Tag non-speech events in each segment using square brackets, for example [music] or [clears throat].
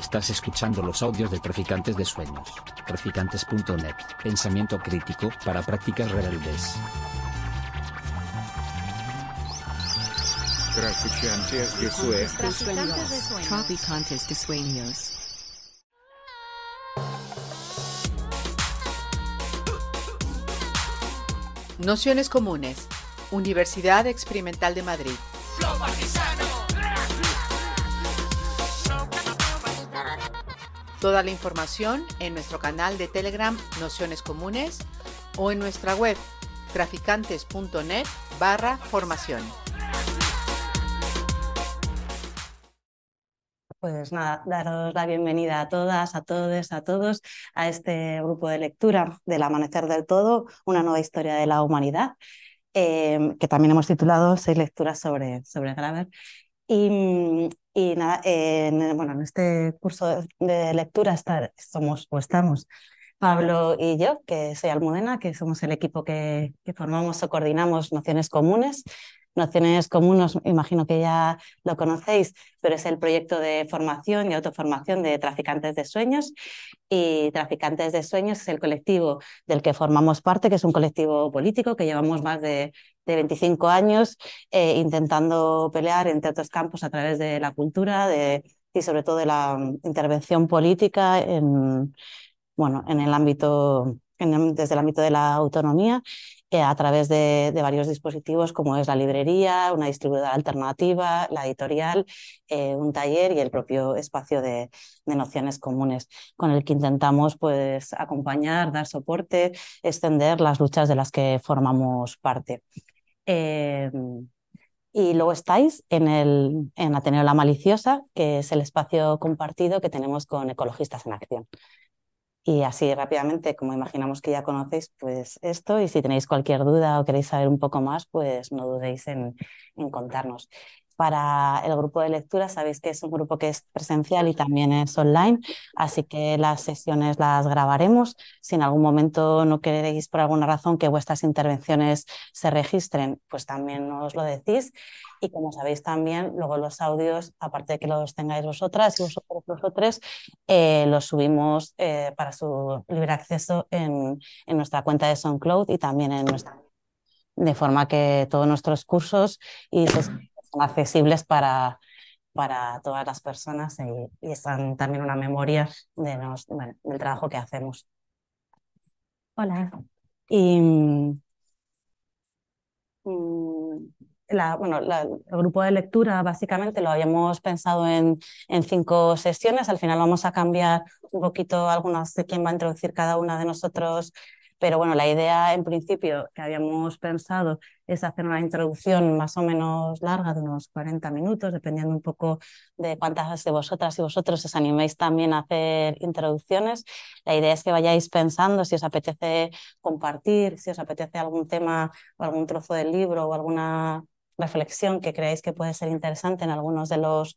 Estás escuchando los audios de Traficantes de Sueños. Traficantes.net. Pensamiento crítico para prácticas rebeldes. Traficantes de Sueños. Traficantes de Sueños. Nociones comunes. Universidad Experimental de Madrid. Toda la información en nuestro canal de Telegram Nociones Comunes o en nuestra web traficantes.net barra formación. Pues nada, daros la bienvenida a todas, a todos, a todos a este grupo de lectura del Amanecer del Todo, una nueva historia de la humanidad, eh, que también hemos titulado Seis lecturas sobre, sobre Graver. Y, y nada, en, bueno, en este curso de lectura está, somos o estamos Pablo y yo, que soy Almudena, que somos el equipo que, que formamos o coordinamos Nociones Comunes. Nociones Comunes, imagino que ya lo conocéis, pero es el proyecto de formación y autoformación de Traficantes de Sueños. Y Traficantes de Sueños es el colectivo del que formamos parte, que es un colectivo político que llevamos más de, de 25 años eh, intentando pelear entre otros campos a través de la cultura y sobre todo de la intervención política en, bueno, en el ámbito, desde el ámbito de la autonomía eh, a través de, de, varios dispositivos como es la librería, una distribuidora alternativa, la editorial, eh, un taller y el propio espacio de, de, nociones comunes con el que intentamos pues, acompañar, dar soporte, extender las luchas de las que formamos parte. Eh, y luego estáis en, el, en Ateneo La Maliciosa, que es el espacio compartido que tenemos con Ecologistas en Acción. Y así rápidamente, como imaginamos que ya conocéis, pues esto, y si tenéis cualquier duda o queréis saber un poco más, pues no dudéis en, en contarnos. Para el grupo de lectura, sabéis que es un grupo que es presencial y también es online, así que las sesiones las grabaremos. Si en algún momento no queréis, por alguna razón, que vuestras intervenciones se registren, pues también nos lo decís. Y como sabéis también, luego los audios, aparte de que los tengáis vosotras y vosotros, vosotros, eh, los subimos eh, para su libre acceso en, en, nuestra cuenta de SoundCloud y también en nuestra. De forma que todos nuestros cursos y accesibles para, para todas las personas y, y están también una memoria de nos, bueno, del trabajo que hacemos. Hola. Y. Mm, la, bueno, la, el grupo de lectura básicamente lo habíamos pensado en, en, cinco sesiones. Al final vamos a cambiar un poquito algunas de quién va a introducir cada una de nosotros. Pero bueno, la idea en principio que habíamos pensado es hacer una introducción más o menos larga, de unos 40 minutos, dependiendo un poco de cuántas de vosotras y vosotros os animéis también a hacer introducciones. La idea es que vayáis pensando si os apetece compartir, si os apetece algún tema o algún trozo del libro o alguna reflexión que creáis que puede ser interesante en algunos de los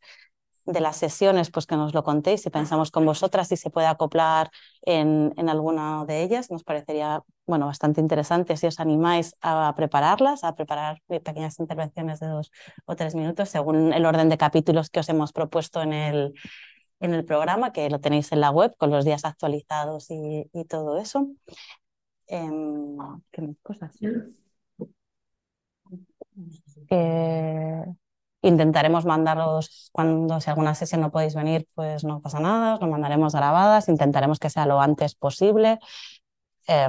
de las sesiones, pues que nos lo contéis si pensamos con vosotras si se puede acoplar en, en alguna de ellas. Nos parecería bueno, bastante interesante si os animáis a prepararlas, a preparar pequeñas intervenciones de dos o tres minutos según el orden de capítulos que os hemos propuesto en el, en el programa, que lo tenéis en la web con los días actualizados y, y todo eso. Eh, ¿Qué más cosas? Eh, intentaremos mandaros cuando si alguna sesión no podéis venir, pues no pasa nada, os lo mandaremos grabadas, intentaremos que sea lo antes posible. Eh,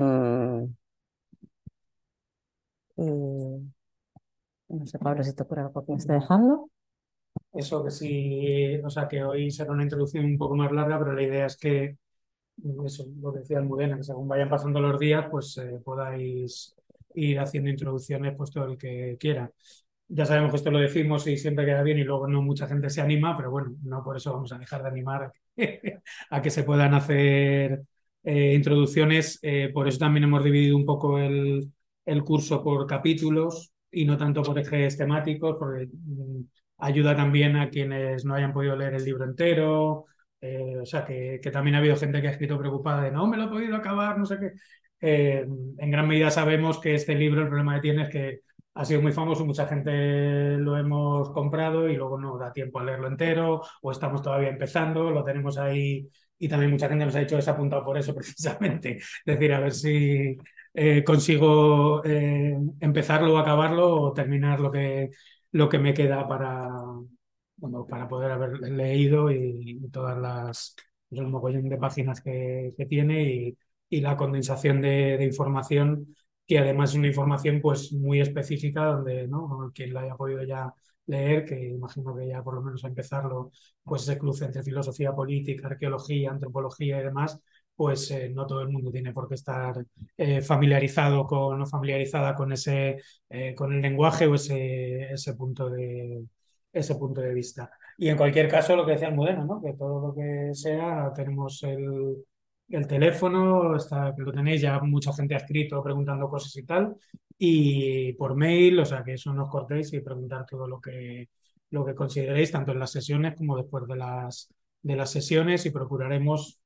y no sé, Pablo, si te ocurre algo que me esté dejando. Eso que sí, o sea, que hoy será una introducción un poco más larga, pero la idea es que, eso, lo que decía Almudena, que según vayan pasando los días, pues eh, podáis ir haciendo introducciones pues todo el que quiera. Ya sabemos que esto lo decimos y siempre queda bien y luego no mucha gente se anima, pero bueno, no por eso vamos a dejar de animar [laughs] a que se puedan hacer eh, introducciones. Eh, por eso también hemos dividido un poco el, el, curso por capítulos y no tanto por ejes temáticos, porque mm, ayuda también a quienes no hayan podido leer el libro entero. Eh, o sea, que, que, también ha habido gente que ha escrito preocupada de no me lo he podido acabar, no sé qué. Eh, en gran medida sabemos que este libro el problema que tiene es que ha sido muy famoso, mucha gente lo hemos comprado y luego no da tiempo a leerlo entero o estamos todavía empezando, lo tenemos ahí y también mucha gente nos ha dicho que se ha apuntado por eso [laughs] precisamente, es decir, a ver si eh, consigo eh, empezarlo o acabarlo o terminar lo que, lo que me queda para, para poder haber leído y, todas las pues, el mogollón de páginas que, tiene y, la condensación de, de, información que además es una información pues muy específica donde ¿no? quien la haya podido ya leer, que imagino que ya por lo menos a empezarlo, pues ese cruce entre filosofía política, arqueología, antropología y demás, pues eh, no todo el mundo tiene por qué estar eh, familiarizado con o familiarizada con ese eh, con el lenguaje o ese, ese punto de ese punto de vista. Y en cualquier caso, lo que decía Almudena, ¿no? que todo lo que sea, tenemos el, el teléfono, está, lo tenéis, ya mucha gente ha escrito preguntando cosas y tal, y por mail, o sea que eso no os cortéis y preguntar todo lo que, lo que consideréis, tanto en las sesiones como después de las, de las sesiones, y procuraremos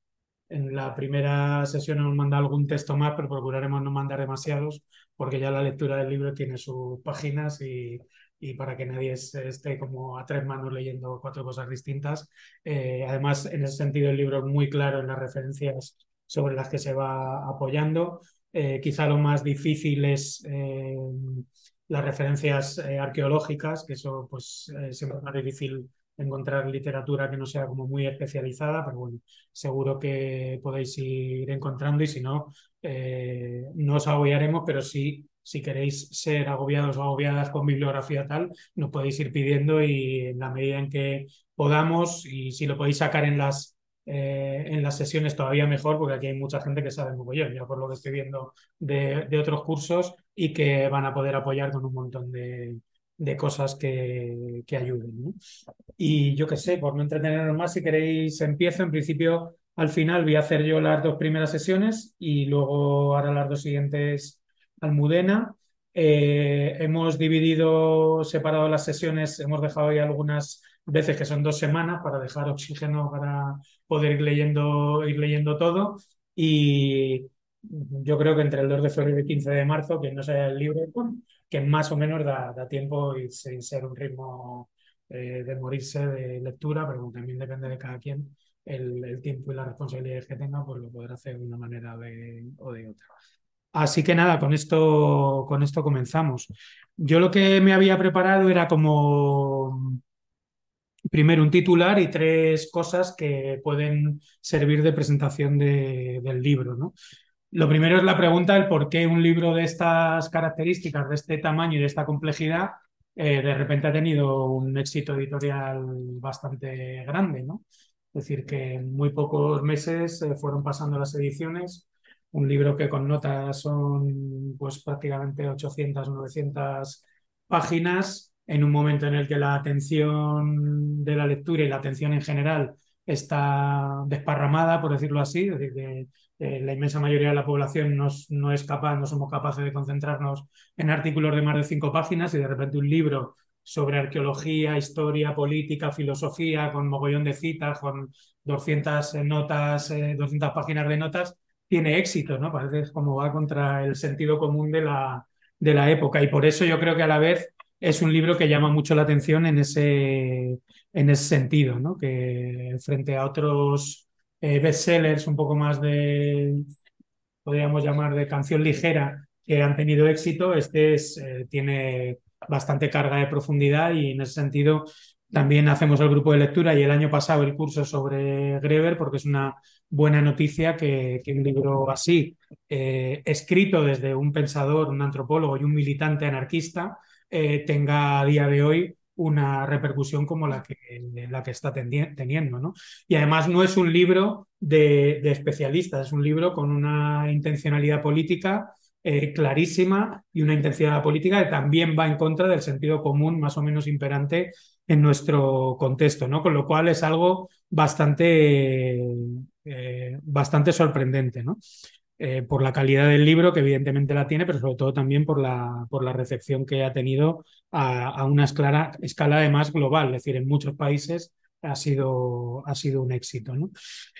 en la primera sesión hemos mandado algún texto más, pero procuraremos no mandar demasiados, porque ya la lectura del libro tiene sus páginas y, y para que nadie esté como a tres manos leyendo cuatro cosas distintas. Eh, además, en ese sentido, el libro es muy claro en las referencias sobre las que se va apoyando. Eh, quizá lo más difícil es eh, las referencias arqueológicas, que eso pues siempre es más difícil encontrar literatura que no sea como muy especializada, pero bueno, seguro que podéis ir encontrando y si no, no os agobiaremos, pero sí, si queréis ser agobiados o agobiadas con bibliografía tal, nos podéis ir pidiendo y en la medida en que podamos y si lo podéis sacar en las eh, en las sesiones todavía mejor, porque aquí hay mucha gente que sabe mogollón, ya por lo que estoy viendo de, de otros cursos y que van a poder apoyar con un montón de, de cosas que, que ayuden. ¿no? Y yo qué sé, por no entretenernos más, si queréis empiezo. En principio, al final voy a hacer yo las dos primeras sesiones y luego ahora las dos siguientes Almudena. Eh, hemos dividido, separado las sesiones, hemos dejado ahí algunas veces que son dos semanas para dejar oxígeno para poder ir leyendo, ir leyendo todo. Y yo creo que entre el 2 de febrero y el 15 de marzo, que no sea el libro, que más o menos da, tiempo y ser un ritmo eh, de morirse de lectura, pero también depende de cada quien el, el, tiempo y las responsabilidades que tenga, pues lo podrá hacer de una manera de, o de otra. Así que nada, con esto, con esto comenzamos. Yo lo que me había preparado era como primero un titular y tres cosas que pueden servir de presentación de, del libro. ¿no? Lo primero es la pregunta del por qué un libro de estas características, de este tamaño y de esta complejidad, eh, de repente ha tenido un éxito editorial bastante grande, ¿no? Es decir, que en muy pocos meses eh, fueron pasando las ediciones. Un libro que con notas son pues prácticamente 800, 900 páginas, en un momento en el que la atención de la lectura y la atención en general está desparramada, por decirlo así, es decir, que eh, la inmensa mayoría de la población no, no, es capaz, no somos capaces de concentrarnos en artículos de más de cinco páginas y de repente un libro sobre arqueología, historia, política, filosofía, con mogollón de citas, con 200 notas, eh, 200 páginas de notas, tiene éxito, ¿no? Parece como va contra el sentido común de la, de la época y por eso yo creo que a la vez es un libro que llama mucho la atención en ese, en ese sentido, ¿no? que frente a otros eh, bestsellers un poco más de, podríamos llamar, de canción ligera que han tenido éxito, este es, eh, tiene bastante carga de profundidad y en ese sentido también hacemos el grupo de lectura y el año pasado el curso sobre Greber porque es una buena noticia que, un libro así, eh, escrito desde un pensador, un antropólogo y un militante anarquista, eh, tenga a día de hoy una repercusión como la que, la que está teniendo. ¿no? Y además no es un libro de, de, especialistas, es un libro con una intencionalidad política eh, clarísima y una intencionalidad política que también va en contra del sentido común más o menos imperante en nuestro contexto, ¿no? Con lo cual es algo bastante, eh, bastante sorprendente, ¿no? eh, por la calidad del libro, que evidentemente la tiene, pero sobre todo también por la, por la recepción que ha tenido a, una escala, escala además global, es decir, en muchos países ha sido, ha sido un éxito. ¿no?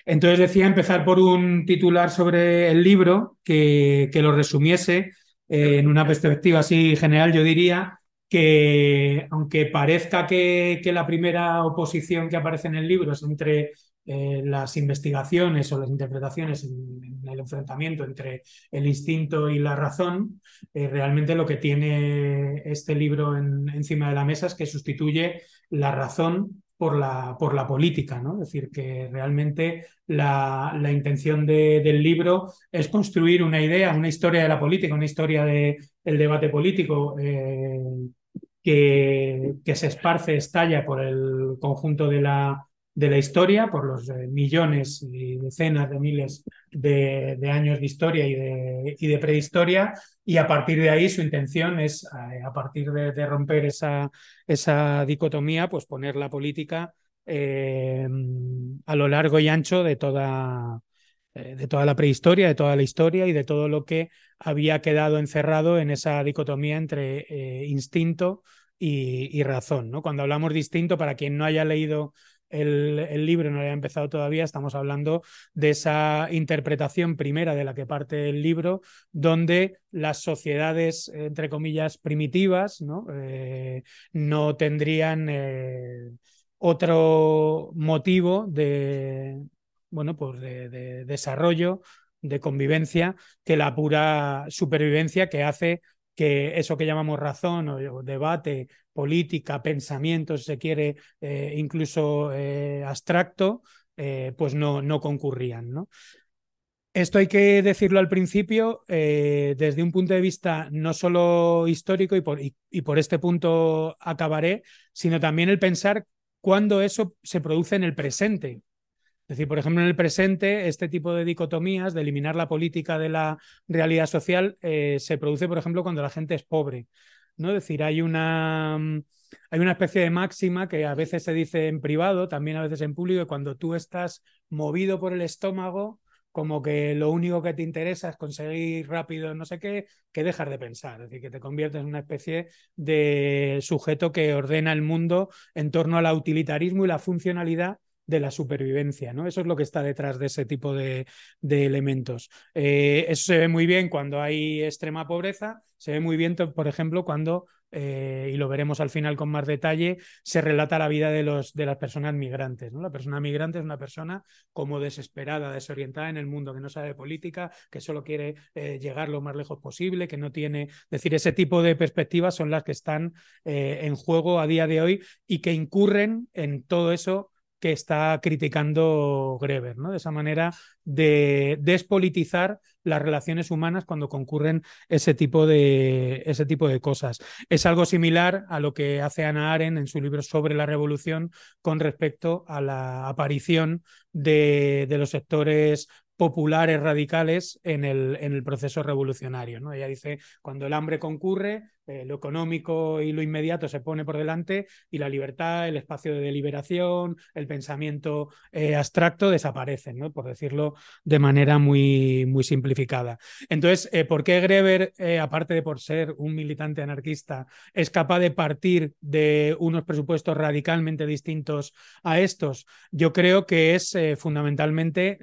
Entonces decía empezar por un titular sobre el libro que, que lo resumiese eh, en una perspectiva así general, yo diría que aunque parezca que, que, la primera oposición que aparece en el libro es entre eh, las investigaciones o las interpretaciones en, el enfrentamiento entre el instinto y la razón, eh, realmente lo que tiene este libro en, encima de la mesa es que sustituye la razón por la, por la política, ¿no? Es decir, que realmente la, la intención de, del libro es construir una idea, una historia de la política, una historia del de, debate político. Eh, que, se esparce, estalla por el conjunto de la, de la historia, por los eh, millones y decenas de miles de, años de historia y de, y de, prehistoria, y a partir de ahí su intención es, eh, a partir de, romper esa, esa dicotomía, pues poner la política eh, a lo largo y ancho de toda, de toda la prehistoria, de toda la historia y de todo lo que había quedado encerrado en esa dicotomía entre eh, instinto y, razón. ¿no? Cuando hablamos de instinto, para quien no haya leído el, libro no haya empezado todavía, estamos hablando de esa interpretación primera de la que parte el libro, donde las sociedades, entre comillas, primitivas, no, eh, no tendrían eh, otro motivo de, bueno, pues de, de desarrollo, de convivencia, que la pura supervivencia que hace que eso que llamamos razón o, debate, política, pensamiento, si se quiere, eh, incluso eh, abstracto, eh, pues no, no concurrían. ¿no? Esto hay que decirlo al principio desde un punto de vista no solo histórico y por, y, y por este punto acabaré, sino también el pensar cuándo eso se produce en el presente. Es decir, por ejemplo, en el presente, este tipo de dicotomías, de eliminar la política de la realidad social, eh, se produce, por ejemplo, cuando la gente es pobre. ¿no? Es decir, hay una, hay una especie de máxima que a veces se dice en privado, también a veces en público, que cuando tú estás movido por el estómago, como que lo único que te interesa es conseguir rápido no sé qué, que dejas de pensar, es decir, que te conviertes en una especie de sujeto que ordena el mundo en torno al utilitarismo y la funcionalidad de la supervivencia, ¿no? Eso es lo que está detrás de ese tipo de, elementos. Eh, eso se ve muy bien cuando hay extrema pobreza, se ve muy bien, por ejemplo, cuando, eh, y lo veremos al final con más detalle, se relata la vida de, los, de las personas migrantes. ¿no? La persona migrante es una persona como desesperada, desorientada en el mundo, que no sabe política, que solo quiere eh, llegar lo más lejos posible, que no tiene... Es decir, ese tipo de perspectivas son las que están en juego a día de hoy y que incurren en todo eso que está criticando Greber, ¿no? De esa manera de despolitizar las relaciones humanas cuando concurren ese tipo de, ese tipo de cosas. Es algo similar a lo que hace Ana Arendt en su libro sobre la revolución con respecto a la aparición de, de los sectores populares radicales en el, en el proceso revolucionario. ¿no? Ella dice, cuando el hambre concurre, eh, lo económico y lo inmediato se pone por delante y la libertad, el espacio de deliberación, el pensamiento eh, abstracto desaparecen, ¿no? por decirlo de manera muy, muy simplificada. Entonces, eh, ¿por qué Greber, aparte de por ser un militante anarquista, es capaz de partir de unos presupuestos radicalmente distintos a estos? Yo creo que es fundamentalmente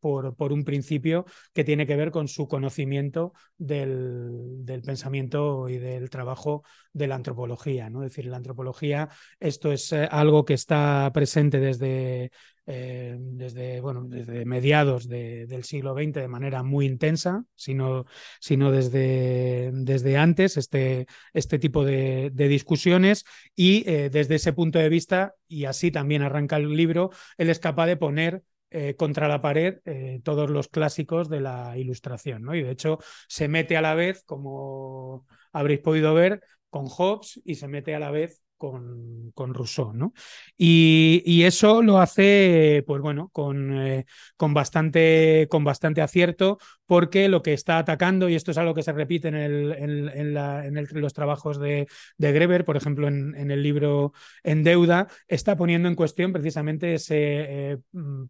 por, por, un principio que tiene que ver con su conocimiento del, del pensamiento y del trabajo de la antropología. ¿no? Es decir, la antropología, esto es eh, algo que está presente desde, eh, desde, bueno, desde mediados de, del siglo XX de manera muy intensa, sino, sino desde, desde antes, este, este tipo de, de discusiones. Y eh, desde ese punto de vista, y así también arranca el libro, él es capaz de poner eh, contra la pared eh, todos los clásicos de la ilustración, ¿no? Y de hecho se mete a la vez, como habréis podido ver, con Hobbes y se mete a la vez con, con Rousseau, ¿no? Y, y, eso lo hace, pues bueno, con, eh, con, bastante, con bastante acierto, porque lo que está atacando, y esto es algo que se repite en, el, en, la, en los trabajos de, de, Greber, por ejemplo, en, el libro En Deuda, está poniendo en cuestión precisamente ese eh,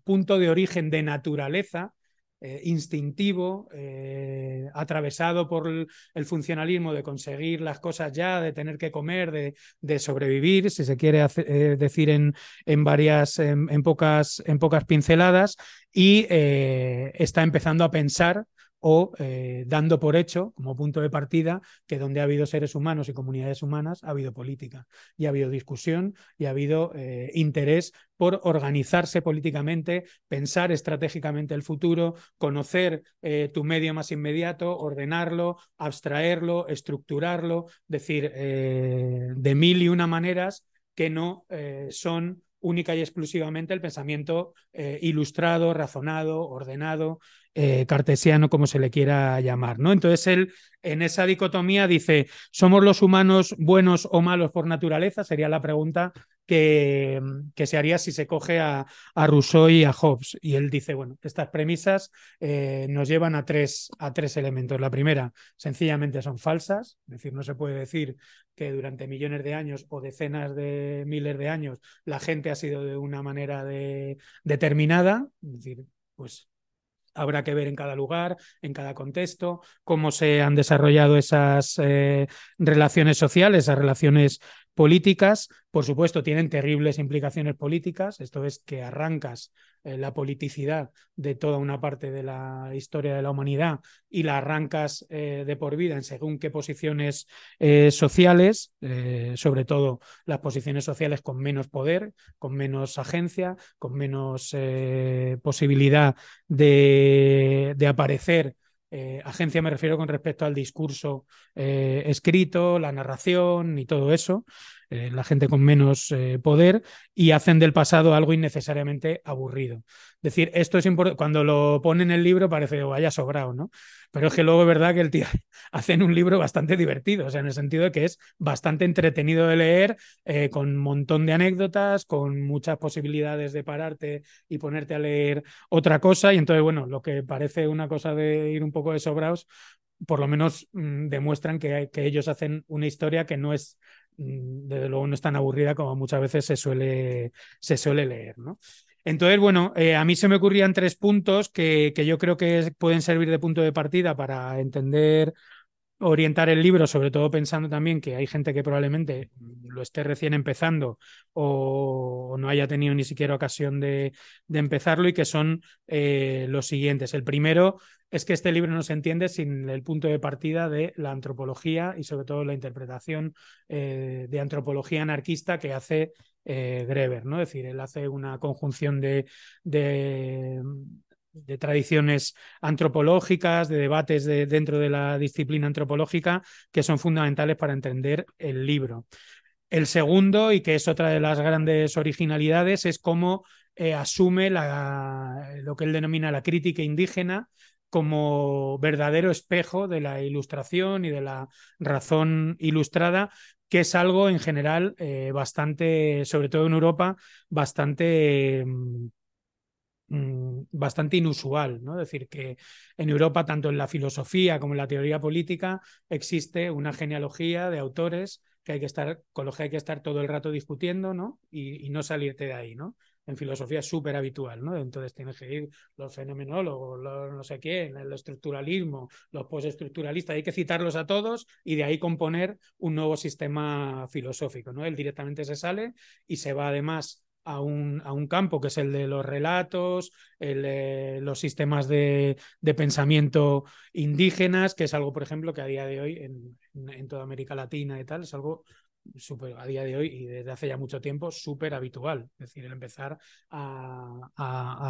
punto de origen de naturaleza eh, instintivo, eh, atravesado por el, funcionalismo de conseguir las cosas ya, de tener que comer, de, sobrevivir, si se quiere eh, decir en, en varias, en, pocas, en pocas pinceladas, y está empezando a pensar o eh, dando por hecho, como punto de partida, que donde ha habido seres humanos y comunidades humanas, ha habido política, y ha habido discusión, y ha habido eh, interés por organizarse políticamente, pensar estratégicamente el futuro, conocer eh, tu medio más inmediato, ordenarlo, abstraerlo, estructurarlo, decir, de mil y una maneras que no son única y exclusivamente el pensamiento ilustrado, razonado, ordenado, eh, cartesiano, como se le quiera llamar. ¿no? Entonces él en esa dicotomía dice, ¿somos los humanos buenos o malos por naturaleza? Sería la pregunta que, se haría si se coge a, Rousseau y a Hobbes. Y él dice, bueno, estas premisas eh, nos llevan a tres, a tres elementos. La primera, sencillamente son falsas, es decir, no se puede decir que durante millones de años o decenas de miles de años la gente ha sido de una manera de, determinada, es decir, pues habrá que ver en cada lugar, en cada contexto, cómo se han desarrollado esas eh, relaciones sociales, esas relaciones políticas, por supuesto, tienen terribles implicaciones políticas. Esto es que arrancas eh, la politicidad de toda una parte de la historia de la humanidad y la arrancas eh, de por vida en según qué posiciones eh, sociales, sobre todo las posiciones sociales con menos poder, con menos agencia, con menos posibilidad de, de aparecer eh, agencia me refiero con respecto al discurso eh, escrito, la narración y todo eso, eh, la gente con menos poder, y hacen del pasado algo innecesariamente aburrido. Es decir, esto es importante, cuando lo pone en el libro parece, que vaya sobrado, ¿no? Pero es que luego es verdad que el tío [laughs] hace un libro bastante divertido, o sea, en el sentido de que es bastante entretenido de leer, eh, con un montón de anécdotas, con muchas posibilidades de pararte y ponerte a leer otra cosa. Y entonces, bueno, lo que parece una cosa de ir un poco de sobraos, por lo menos mm, demuestran que, ellos hacen una historia que no es desde luego no es tan aburrida como muchas veces se suele, se suele leer, ¿no? Entonces, bueno, eh, a mí se me ocurrían tres puntos que, que, yo creo que pueden servir de punto de partida para entender, orientar el libro, sobre todo pensando también que hay gente que probablemente lo esté recién empezando o no haya tenido ni siquiera ocasión de, empezarlo y que son eh, los siguientes. El primero es que este libro no se entiende sin el punto de partida de la antropología y sobre todo la interpretación eh, de antropología anarquista que hace eh, Greber, ¿no? Es decir, él hace una conjunción de, tradiciones antropológicas, de debates dentro de la disciplina antropológica que son fundamentales para entender el libro. El segundo, y que es otra de las grandes originalidades, es cómo eh, asume lo que él denomina la crítica indígena como verdadero espejo de la ilustración y de la razón ilustrada, que es algo en general eh, bastante, sobre todo en Europa, bastante... Mm, mm, bastante inusual, ¿no? Es decir, que en Europa, tanto en la filosofía como en la teoría política, existe una genealogía de autores que hay que estar, con los que hay que estar todo el rato discutiendo, ¿no? Y, no salirte de ahí, ¿no? en filosofía es súper habitual, ¿no? Entonces tienes que ir los fenomenólogos, los no sé qué, el estructuralismo, los postestructuralistas, hay que citarlos a todos y de ahí componer un nuevo sistema filosófico, ¿no? Él directamente se sale y se va además a un, a un, campo que es el de los relatos, el, los sistemas de, de, pensamiento indígenas, que es algo, por ejemplo, que a día de hoy en, en toda América Latina y tal, es algo super, a día de hoy y desde hace ya mucho tiempo súper habitual. Es decir, el empezar a,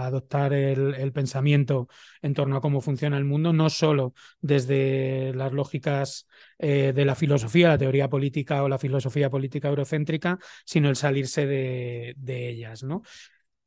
adoptar el, pensamiento en torno a cómo funciona el mundo, no solo desde las lógicas eh, de la filosofía, la teoría política o la filosofía política eurocéntrica, sino el salirse de, ellas. ¿no?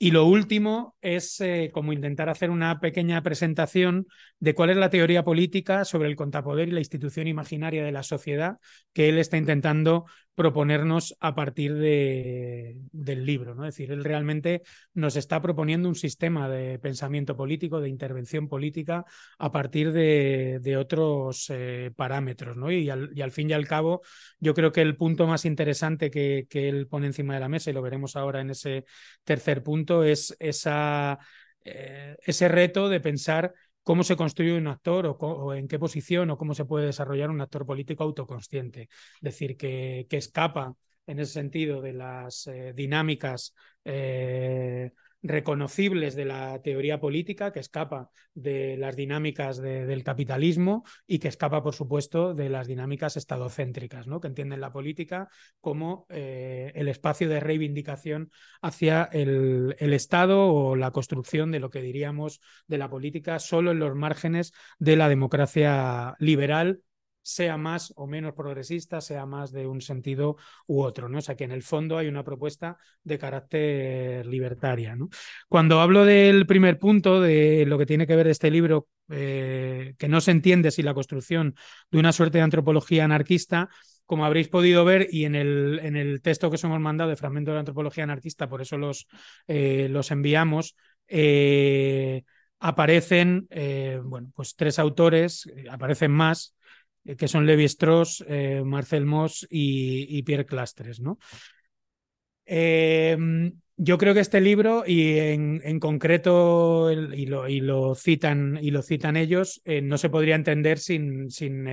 Y lo último es eh, como intentar hacer una pequeña presentación de cuál es la teoría política sobre el contrapoder y la institución imaginaria de la sociedad que él está intentando proponernos a partir de, del libro. ¿no? Es decir, él realmente nos está proponiendo un sistema de pensamiento político, de intervención política, a partir de, de otros eh, parámetros. ¿no? Y al, fin y al cabo, yo creo que el punto más interesante que, que, él pone encima de la mesa, y lo veremos ahora en ese tercer punto, es esa, eh, ese reto de pensar cómo se construye un actor o, en qué posición o cómo se puede desarrollar un actor político autoconsciente. Es decir, que, que escapa en ese sentido de las eh, dinámicas eh, reconocibles de la teoría política, que escapa de las dinámicas del capitalismo y que escapa, por supuesto, de las dinámicas estadocéntricas, ¿no? que entienden la política como eh, el espacio de reivindicación hacia el, el, Estado o la construcción de lo que diríamos de la política solo en los márgenes de la democracia liberal sea más o menos progresista, sea más de un sentido u otro, ¿no? O sea que en el fondo hay una propuesta de carácter libertaria, ¿no? Cuando hablo del primer punto, de lo que tiene que ver este libro, eh, que no se entiende si la construcción de una suerte de antropología anarquista, como habréis podido ver, y en el, en el texto que os hemos mandado de Fragmento de Antropología Anarquista, por eso los, eh, los enviamos, eh, aparecen, bueno, pues tres autores, aparecen más, que son Levi Strauss, eh, Marcel Moss y, Pierre Clastres. ¿no? Em, yo creo que este libro, y en, concreto, y, lo, y, lo, citan, y lo citan ellos, eh, no se podría entender sin, sin,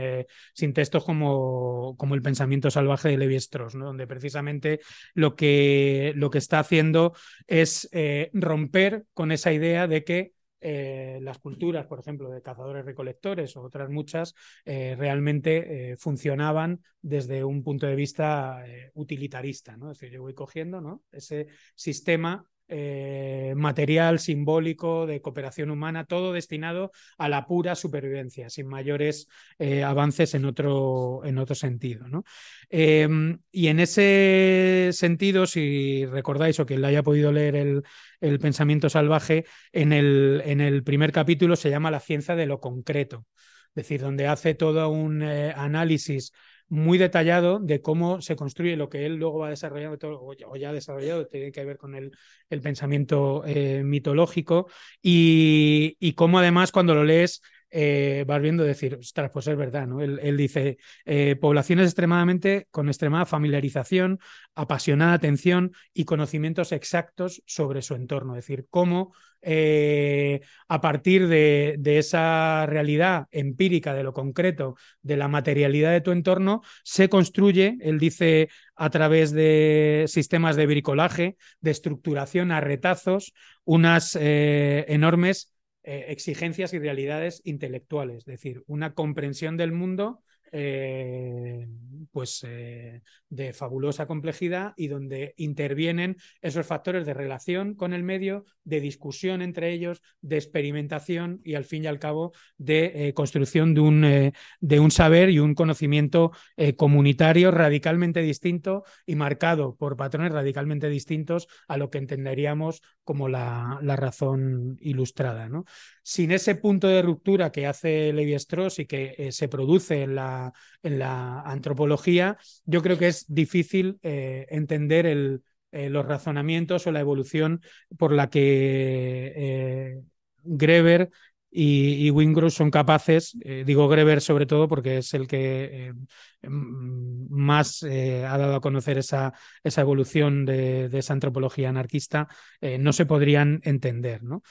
sin textos como, como, El pensamiento salvaje de Levi Strauss, ¿no? donde precisamente lo que, lo que está haciendo es romper con esa idea de que eh, las culturas, por ejemplo, de cazadores-recolectores o otras muchas, eh, realmente eh, funcionaban desde un punto de vista utilitarista. ¿no? Es decir, yo voy cogiendo ¿no? ese sistema eh, material, simbólico, de cooperación humana, todo destinado a la pura supervivencia, sin mayores eh, avances en otro, en otro sentido. ¿no? Em, y en ese sentido, si recordáis o quien le haya podido leer el, el pensamiento salvaje, en el, en el primer capítulo se llama La ciencia de lo concreto, es decir, donde hace todo un eh, análisis muy detallado de cómo se construye lo que él luego va desarrollando o ya ha desarrollado, tiene que ver con el, el pensamiento eh, mitológico y, y cómo además cuando lo lees eh, vas viendo decir, ostras, pues es verdad, ¿no? Él, dice, eh, poblaciones extremadamente con extremada familiarización, apasionada atención y conocimientos exactos sobre su entorno, es decir, cómo eh, a partir de, esa realidad empírica, de lo concreto, de la materialidad de tu entorno, se construye, él dice, a través de sistemas de bricolaje, de estructuración a retazos, unas enormes eh, exigencias y realidades intelectuales, es decir, una comprensión del mundo eh, pues eh, de fabulosa complejidad y donde intervienen esos factores de relación con el medio, de discusión entre ellos, de experimentación y al fin y al cabo de construcción de un, de un, saber y un conocimiento comunitario radicalmente distinto y marcado por patrones radicalmente distintos a lo que entenderíamos como la, la razón ilustrada. ¿no? Sin ese punto de ruptura que hace Levi Strauss y que se produce en la en la antropología, yo creo que es difícil eh, entender eh, los razonamientos o la evolución por la que eh, Greber y, y son capaces, digo Greber sobre todo porque es el que más ha dado a conocer esa, esa evolución de, de, esa antropología anarquista, no se podrían entender. ¿no?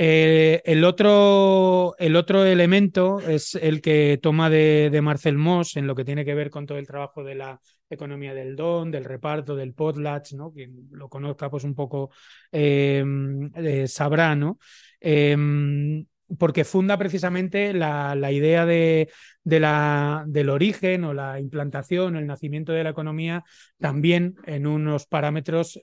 Eh, el, otro, el, otro, elemento es el que toma de, Marcel Moss en lo que tiene que ver con todo el trabajo de la economía del don, del reparto, del potlatch, ¿no? Quien lo conozca pues un poco eh, eh, sabrá, ¿no? Em, porque funda precisamente la, la idea de, de la, del origen o la implantación o el nacimiento de la economía también en unos parámetros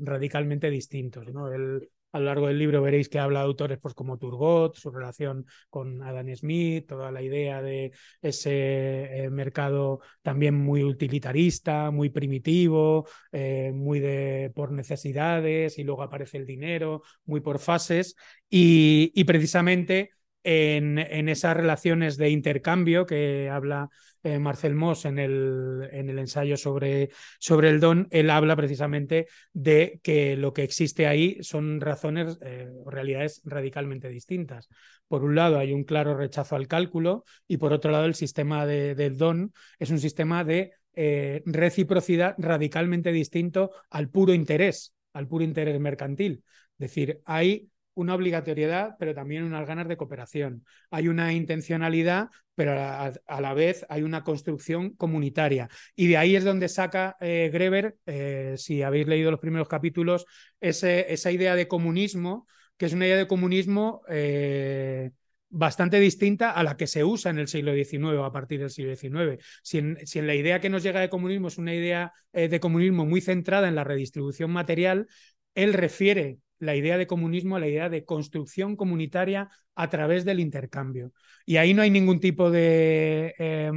radicalmente distintos. ¿no? El, a lo largo del libro veréis que habla de autores pues, como Turgot, su relación con Adam Smith, toda la idea de ese eh, mercado también muy utilitarista, muy primitivo, eh, muy de por necesidades y luego aparece el dinero, muy por fases. Y, y precisamente en, en, esas relaciones de intercambio que habla eh, Marcel Moss en el, en el ensayo sobre, sobre, el don, él habla precisamente de que lo que existe ahí son razones eh, o realidades radicalmente distintas. Por un lado, hay un claro rechazo al cálculo y por otro lado, el sistema de, del don es un sistema de eh, reciprocidad radicalmente distinto al puro interés, al puro interés mercantil. Es decir, hay una obligatoriedad, pero también unas ganas de cooperación. Hay una intencionalidad, pero a, la vez hay una construcción comunitaria. Y de ahí es donde saca eh, Greber, eh, si habéis leído los primeros capítulos, esa idea de comunismo, que es una idea de comunismo eh, bastante distinta a la que se usa en el siglo XIX a partir del siglo XIX. Si en, si en la idea que nos llega de comunismo es una idea de comunismo muy centrada en la redistribución material, él refiere la idea de comunismo la idea de construcción comunitaria a través del intercambio. Y ahí no hay ningún tipo de eh,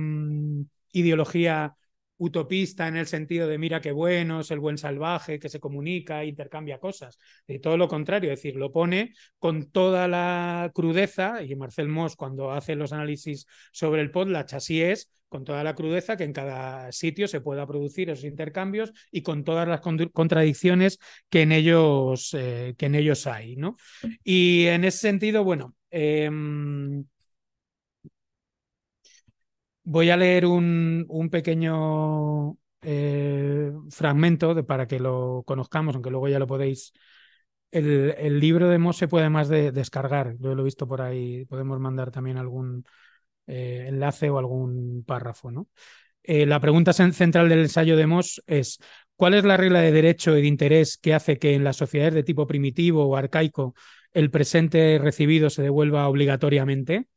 ideología utopista en el sentido de mira qué bueno, es el buen salvaje que se comunica, intercambia cosas. Y todo lo contrario, es decir, lo pone con toda la crudeza, y Marcel Moss cuando hace los análisis sobre el potlatch así es, con toda la crudeza que en cada sitio se pueda producir esos intercambios y con todas las contradicciones que en ellos, eh, que en ellos hay. ¿no? Y en ese sentido, bueno, eh, voy a leer un, pequeño eh, fragmento de, para que lo conozcamos, aunque luego ya lo podéis. El, libro de Moss se puede más de, descargar, yo lo he visto por ahí, podemos mandar también algún eh, enlace o algún párrafo. ¿no? Eh, la pregunta central del ensayo de Moss es, ¿cuál es la regla de derecho y de interés que hace que en las sociedades de tipo primitivo o arcaico el presente recibido se devuelva obligatoriamente?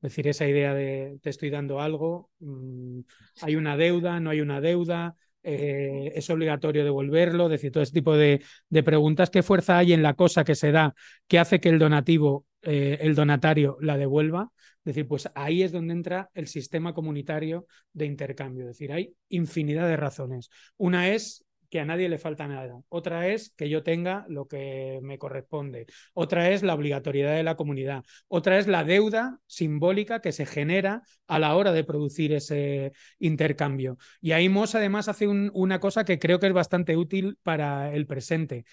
Es decir, esa idea de te estoy dando algo, mmm, hay una deuda, no hay una deuda, eh, es obligatorio devolverlo, es decir, todo ese tipo de, de, preguntas. ¿Qué fuerza hay en la cosa que se da que hace que el donativo, eh, el donatario, la devuelva? Es decir, pues ahí es donde entra el sistema comunitario de intercambio. Es decir, hay infinidad de razones. Una es que a nadie le falta nada. Otra es que yo tenga lo que me corresponde. Otra es la obligatoriedad de la comunidad. Otra es la deuda simbólica que se genera a la hora de producir ese intercambio. Y ahí Moss además hace un, una cosa que creo que es bastante útil para el presente.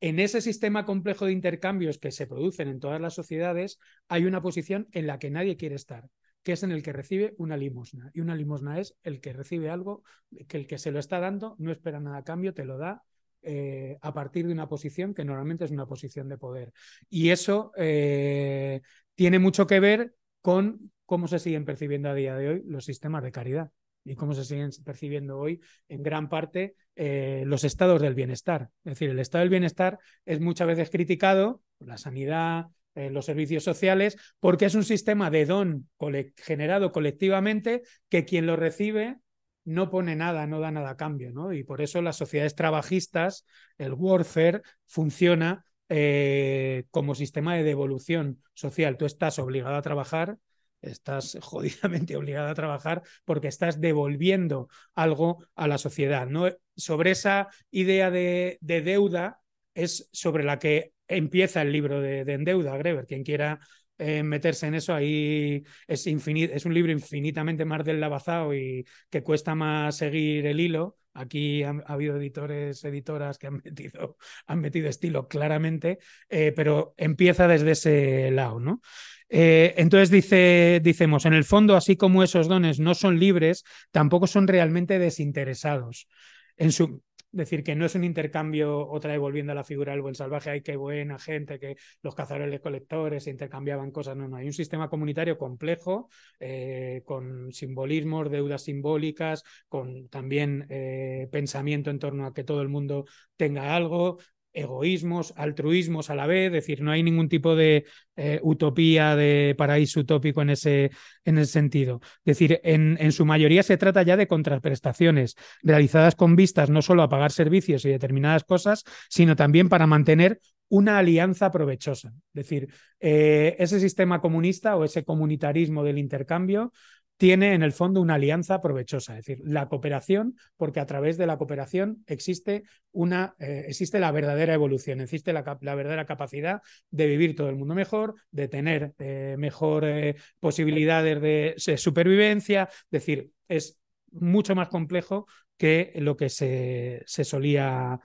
En ese sistema complejo de intercambios que se producen en todas las sociedades, hay una posición en la que nadie quiere estar que es en el que recibe una limosna. Y una limosna es el que recibe algo, que el que se lo está dando no espera nada a cambio, te lo da eh, a partir de una posición que normalmente es una posición de poder. Y eso eh, tiene mucho que ver con cómo se siguen percibiendo a día de hoy los sistemas de caridad y cómo se siguen percibiendo hoy en gran parte eh, los estados del bienestar. Es decir, el estado del bienestar es muchas veces criticado por la sanidad, los servicios sociales, porque es un sistema de don generado colectivamente que quien lo recibe no pone nada, no da nada a cambio, ¿no? Y por eso las sociedades trabajistas, el warfare, funciona eh, como sistema de devolución social. Tú estás obligado a trabajar, estás [laughs] jodidamente obligado a trabajar porque estás devolviendo algo a la sociedad. ¿no? Sobre esa idea de, de deuda es sobre la que empieza el libro de, de Endeuda, Greber. Quien quiera eh, meterse en eso, ahí es, es un libro infinitamente más del lavazao y que cuesta más seguir el hilo. Aquí ha, ha, habido editores, editoras que han [laughs] metido, han metido estilo claramente, eh, pero empieza desde ese lado, ¿no? Eh, entonces dice, decimos, en el fondo, así como esos dones no son libres, tampoco son realmente desinteresados. En su, decir que no es un intercambio, otra vez volviendo a la figura del buen salvaje, hay que buena gente, que los cazadores colectores se intercambiaban cosas, no, no, hay un sistema comunitario complejo, eh, con simbolismos, deudas simbólicas, con también eh, pensamiento en torno a que todo el mundo tenga algo, egoísmos, altruismos a la vez, es decir, no hay ningún tipo de eh, utopía, de paraíso utópico en ese, en ese sentido. Es decir, en, en, su mayoría se trata ya de contraprestaciones realizadas con vistas no solo a pagar servicios y determinadas cosas, sino también para mantener una alianza provechosa. Es decir, eh, ese sistema comunista o ese comunitarismo del intercambio tiene en el fondo una alianza provechosa, es decir, la cooperación, porque a través de la cooperación existe una, eh, existe la verdadera evolución, existe la, verdadera capacidad de vivir todo el mundo mejor, de tener eh, mejor eh, posibilidades de, supervivencia, es decir, es mucho más complejo que lo que se, se solía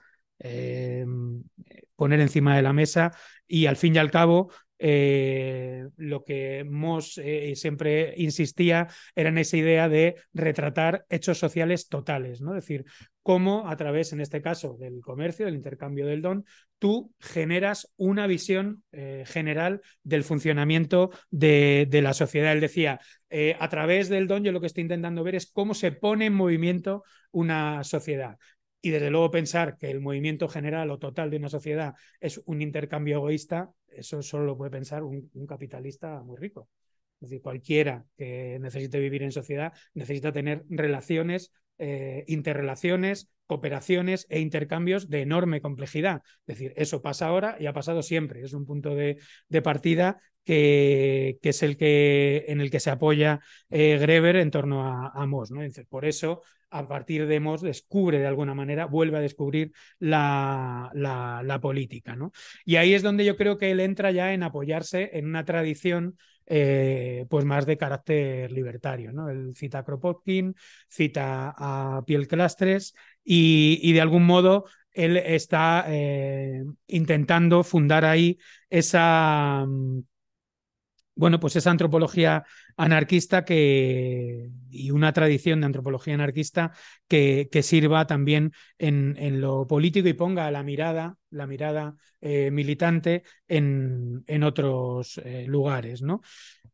poner encima de la mesa y al fin y al cabo eh, lo que Moss eh, siempre insistía era en esa idea de retratar hechos sociales totales, ¿no? Es decir, cómo a través, en este caso, del comercio, del intercambio del don, tú generas una visión eh, general del funcionamiento de, la sociedad. Él decía, a través del don yo lo que estoy intentando ver es cómo se pone en movimiento una sociedad. Y desde luego pensar que el movimiento general o total de una sociedad es un intercambio egoísta, eso solo lo puede pensar un, capitalista muy rico. Es decir, cualquiera que necesite vivir en sociedad necesita tener relaciones, eh, interrelaciones, cooperaciones e intercambios de enorme complejidad. Es decir, eso pasa ahora y ha pasado siempre. Es un punto de, partida que, es el que, en el que se apoya eh, Greber en torno a, a Moss. ¿no? por eso a partir de Moss descubre de alguna manera, vuelve a descubrir la, la, política. ¿no? Y ahí es donde yo creo que él entra ya en apoyarse en una tradición eh, pues más de carácter libertario. ¿no? Él cita a Kropotkin, cita a Piel Clastres y, y de algún modo él está eh, intentando fundar ahí esa, mm, bueno, pues esa antropología anarquista que, y una tradición de antropología anarquista que, que sirva también en, en, lo político y ponga la mirada, la mirada eh, militante en, en otros eh, lugares. ¿no?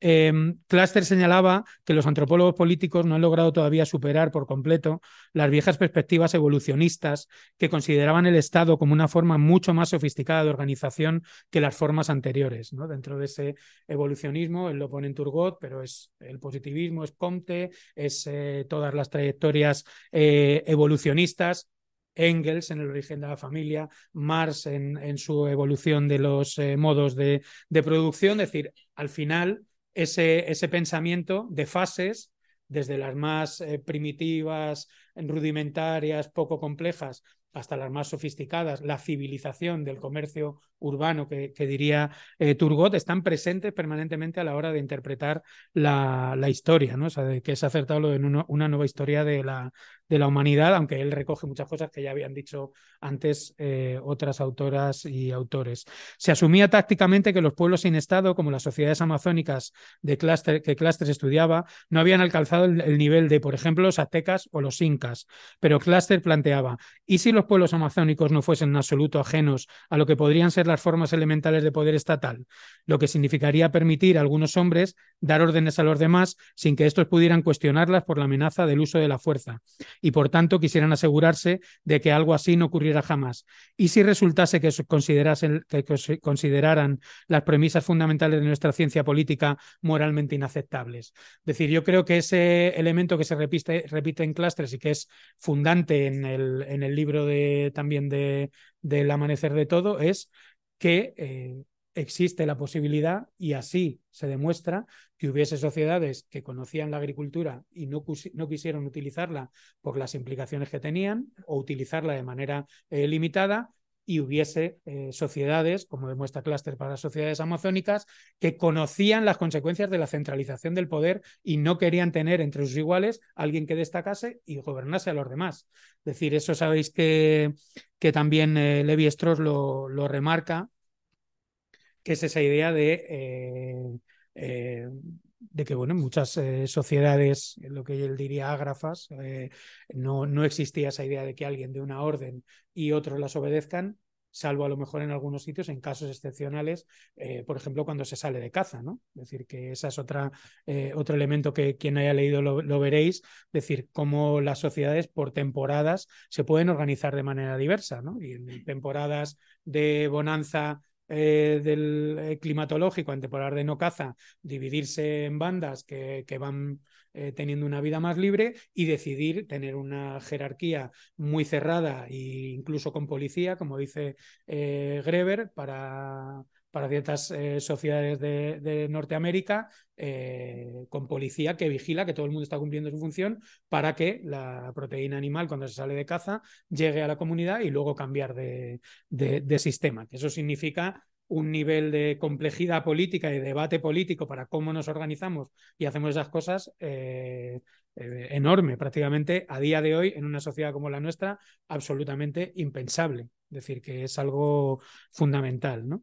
Eh, Cluster señalaba que los antropólogos políticos no han logrado todavía superar por completo las viejas perspectivas evolucionistas que consideraban el Estado como una forma mucho más sofisticada de organización que las formas anteriores. ¿no? Dentro de ese evolucionismo, él lo pone en Turgot, pero es el positivismo, es Comte, es eh, todas las trayectorias eh, evolucionistas Engels en el origen de la familia, Marx en, en su evolución de los eh, modos de, de, producción. Es decir, al final ese, ese pensamiento de fases, desde las más primitivas, rudimentarias, poco complejas, hasta las más sofisticadas, la civilización del comercio urbano que, diría eh, Turgot, están presentes permanentemente a la hora de interpretar la, historia, ¿no? O sea, de que es acertado lo de una nueva historia de la, de la humanidad, aunque él recoge muchas cosas que ya habían dicho antes eh, otras autoras y autores. Se asumía tácticamente que los pueblos sin Estado, como las sociedades amazónicas de que Cluster estudiaba, no habían alcanzado el, nivel de, por ejemplo, los aztecas o los incas. Pero Cluster planteaba, ¿y si los pueblos amazónicos no fuesen en absoluto ajenos a lo que podrían ser las formas elementales de poder estatal? Lo que significaría permitir a algunos hombres dar órdenes a los demás sin que estos pudieran cuestionarlas por la amenaza del uso de la fuerza y por tanto quisieran asegurarse de que algo así no ocurriera jamás. Y si resultase que, que consideraran las premisas fundamentales de nuestra ciencia política moralmente inaceptables. Es decir, yo creo que ese elemento que se repite, repite en Clastres y que es fundante en el, en el libro de, también de, del amanecer de todo es que eh, existe la posibilidad, y así se demuestra, que hubiese sociedades que conocían la agricultura y no, no quisieron utilizarla por las implicaciones que tenían o utilizarla de manera eh, limitada, y hubiese eh, sociedades, como demuestra Cluster para sociedades amazónicas, que conocían las consecuencias de la centralización del poder y no querían tener entre sus iguales alguien que destacase y gobernase a los demás. Es decir, eso sabéis que, que también eh, Levi Strauss lo, lo remarca que es esa idea de, eh, de que, bueno, en muchas eh, sociedades, lo que él diría ágrafas, no, no existía esa idea de que alguien de una orden y otros las obedezcan, salvo a lo mejor en algunos sitios, en casos excepcionales, por ejemplo, cuando se sale de caza, ¿no? Es decir, que ese es otra, otro elemento que quien haya leído lo, lo, veréis, decir, cómo las sociedades por temporadas se pueden organizar de manera diversa, ¿no? Y en temporadas de bonanza eh, del eh, climatológico en de no caza, dividirse en bandas que, que van eh, teniendo una vida más libre y decidir tener una jerarquía muy cerrada e incluso con policía, como dice Greber, para para ciertas eh, sociedades de, Norteamérica eh, con policía que vigila que todo el mundo está cumpliendo su función para que la proteína animal cuando se sale de caza llegue a la comunidad y luego cambiar de, sistema. Eso significa un nivel de complejidad política y debate político para cómo nos organizamos y hacemos esas cosas eh, enorme, prácticamente a día de hoy en una sociedad como la nuestra, absolutamente impensable. Es decir, que es algo fundamental. ¿no?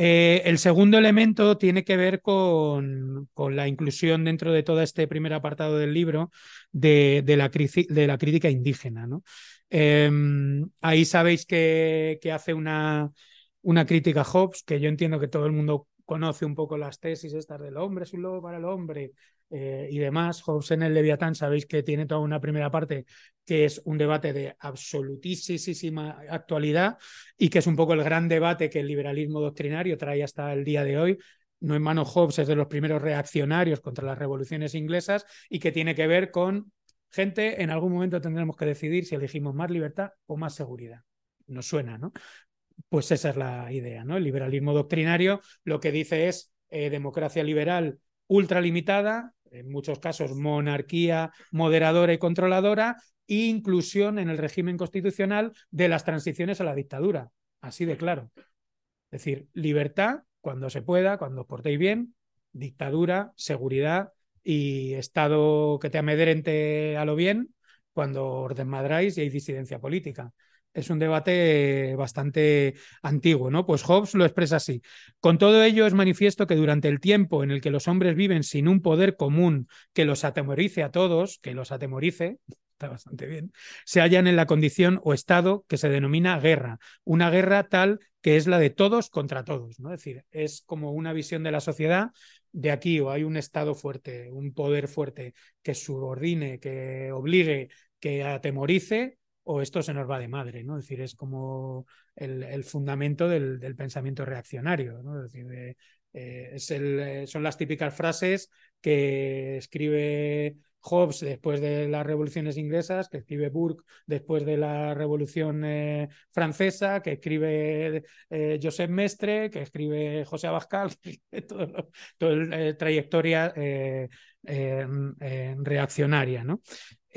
Eh, el segundo elemento tiene que ver con, la inclusión dentro de todo este primer apartado del libro de, la, crítica indígena. Em, ahí sabéis que, hace una, crítica Hobbes, que yo entiendo que todo el mundo conoce un poco las tesis estas del hombre es un lobo para el hombre eh, y demás. Hobbes en el Leviatán sabéis que tiene toda una primera parte que es un debate de absolutísima actualidad y que es un poco el gran debate que el liberalismo doctrinario trae hasta el día de hoy. No en mano Hobbes es de los primeros reaccionarios contra las revoluciones inglesas y que tiene que ver con gente, en algún momento tendremos que decidir si elegimos más libertad o más seguridad. Nos suena, ¿no? Pues esa es la idea, ¿no? El liberalismo doctrinario lo que dice es eh, democracia liberal ultralimitada, en muchos casos monarquía moderadora y controladora, e inclusión en el régimen constitucional de las transiciones a la dictadura. Así de claro. Es decir, libertad cuando se pueda, cuando os portéis bien, dictadura, seguridad y Estado que te amedrente a lo bien cuando os desmadráis y hay disidencia política es un debate bastante antiguo, ¿no? Pues Hobbes lo expresa así. Con todo ello es manifiesto que durante el tiempo en el que los hombres viven sin un poder común que los atemorice a todos, que los atemorice, [laughs] está bastante bien, se hallan en la condición o estado que se denomina guerra, una guerra tal que es la de todos contra todos, ¿no? Es decir, es como una visión de la sociedad de aquí o hay un estado fuerte, un poder fuerte que subordine, que obligue, que atemorice o esto se nos va de madre, ¿no? Es decir, es como el, fundamento del, pensamiento reaccionario, ¿no? Es decir, eh, el, eh, son las típicas frases que escribe Hobbes después de las revoluciones inglesas, que escribe Burke después de la revolución eh, francesa, que escribe Joseph Mestre, que escribe José Abascal, [laughs] toda la trayectoria reaccionaria, ¿no?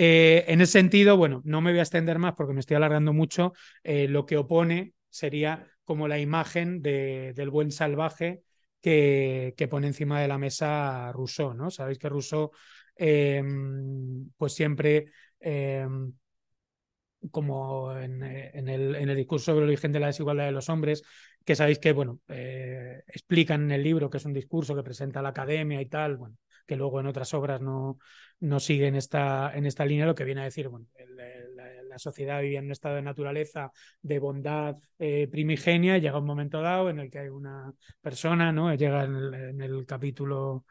Eh, en ese sentido, bueno, no me voy a extender más porque me estoy alargando mucho. Eh, lo que opone sería como la imagen del buen salvaje que, pone encima de la mesa Rousseau, ¿no? Sabéis que Rousseau, em, pues siempre, em, como en, el, en, el, discurso sobre el origen de la desigualdad de los hombres, que sabéis que, bueno, eh, explican en el libro que es un discurso que presenta la academia y tal, bueno, que luego en otras obras no, no sigue en esta, en esta línea, lo que viene a decir, bueno, la, sociedad vivía en un estado de naturaleza de bondad eh, primigenia, llega un momento dado en el que hay una persona, ¿no? Llega en el capítulo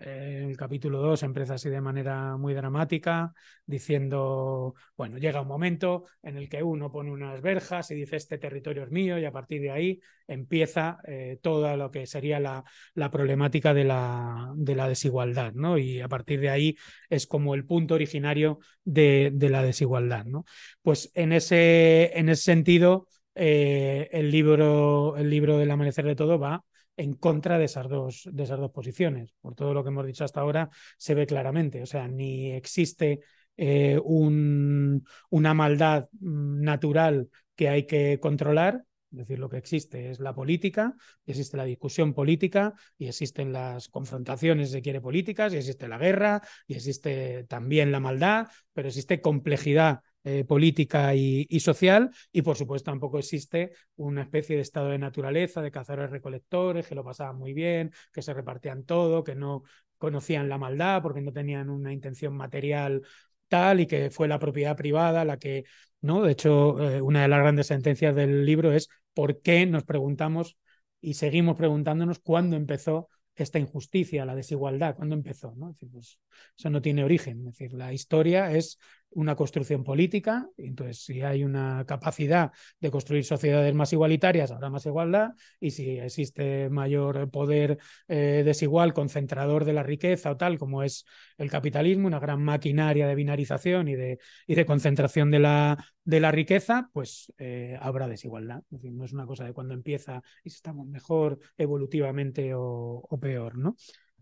el capítulo 2 empieza así de manera muy dramática, diciendo, bueno, llega un momento en el que uno pone unas verjas y dice, este territorio es mío, y a partir de ahí empieza eh, toda lo que sería la, problemática de la, de la, desigualdad, ¿no? Y a partir de ahí es como el punto originario de, de la desigualdad, ¿no? Pues en ese, en ese sentido, eh, el, libro, el libro del amanecer de todo va en contra de esas, dos, de esas dos posiciones. Por todo lo que hemos dicho hasta ahora, se ve claramente. O sea, ni existe eh, un, una maldad mm, natural que hay que controlar, es decir, lo que existe es la política, existe la discusión política, y existen las confrontaciones, si quiere, políticas, y existe la guerra, y existe también la maldad, pero existe complejidad eh, política y, social, y por supuesto tampoco existe una especie de estado de naturaleza, de cazadores recolectores, que lo pasaban muy bien, que se repartían todo, que no conocían la maldad porque no tenían una intención material tal y que fue la propiedad privada la que, ¿no? De hecho, eh, una de las grandes sentencias del libro es por qué nos preguntamos y seguimos preguntándonos cuándo empezó esta injusticia, la desigualdad, cuándo empezó, ¿no? pues, eso no tiene origen, decir, la historia es una construcción política, entonces si hay una capacidad de construir sociedades más igualitarias, habrá más igualdad, y si existe mayor poder eh, desigual, concentrador de la riqueza o tal, como es el capitalismo, una gran maquinaria de binarización y de, y de concentración de la, de la riqueza, pues eh, habrá desigualdad. No es una cosa de cuando empieza y si estamos mejor evolutivamente o, o peor, ¿no?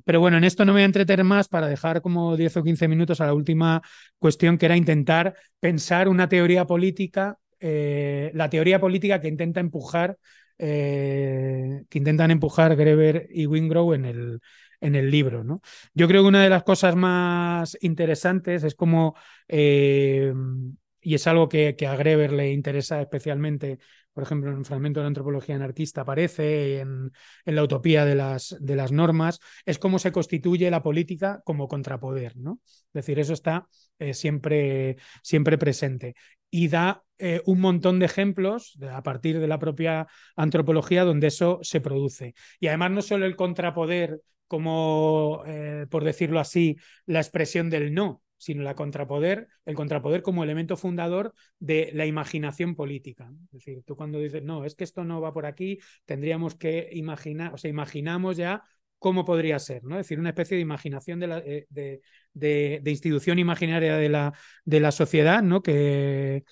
Pero bueno, en esto no me voy a entretener más para dejar como 10 o 15 minutos a la última cuestión, que era intentar pensar una teoría política, eh, la teoría política que intenta empujar, eh, que intentan empujar Greber y Wingrove en el, en el libro. ¿no? Yo creo que una de las cosas más interesantes es como, eh, y es algo que, que, a Greber le interesa especialmente por ejemplo, en un fragmento de la antropología anarquista aparece, en, la utopía de las, de las, normas, es cómo se constituye la política como contrapoder, ¿no? Es decir, eso está eh, siempre, siempre presente. y da eh, un montón de ejemplos a partir de la propia antropología donde eso se produce. Y además no solo el contrapoder como, eh, por decirlo así, la expresión del no, sino la contrapoder, el contrapoder como elemento fundador de la imaginación política. Es decir, tú cuando dices, no, es que esto no va por aquí, tendríamos que imaginar, o sea, imaginamos ya cómo podría ser, ¿no? Es decir, una especie de imaginación de, la, eh, de, de, institución imaginaria de la, de la sociedad, ¿no? Que,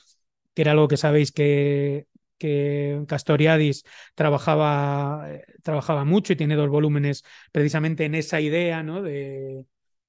que era algo que sabéis que, que Castoriadis trabajaba, eh, trabajaba mucho y tiene dos volúmenes precisamente en esa idea ¿no? de,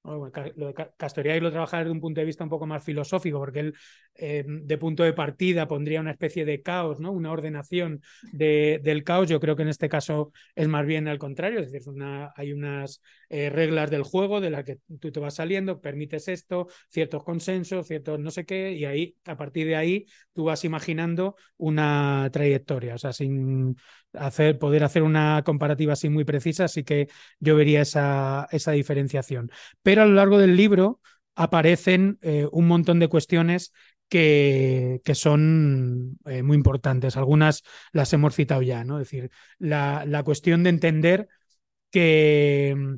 lo de Castoriadis lo trabaja desde un punto de vista un poco más filosófico, porque él eh, de punto de partida pondría una especie de caos, ¿no? una ordenación de, del caos. Yo creo que en este caso es más bien al contrario, es decir, hay unas eh, reglas del juego de las que tú te vas saliendo, permites esto, ciertos consensos, ciertos no sé qué, y ahí, a partir de ahí, tú vas imaginando una trayectoria, o sea, sin hacer, poder hacer una comparativa así muy precisa, así que yo vería esa, esa diferenciación. Pero a lo largo del libro aparecen eh, un montón de cuestiones que, que son eh, muy importantes. Algunas las hemos citado ya, ¿no? Es decir, la, la cuestión de entender que,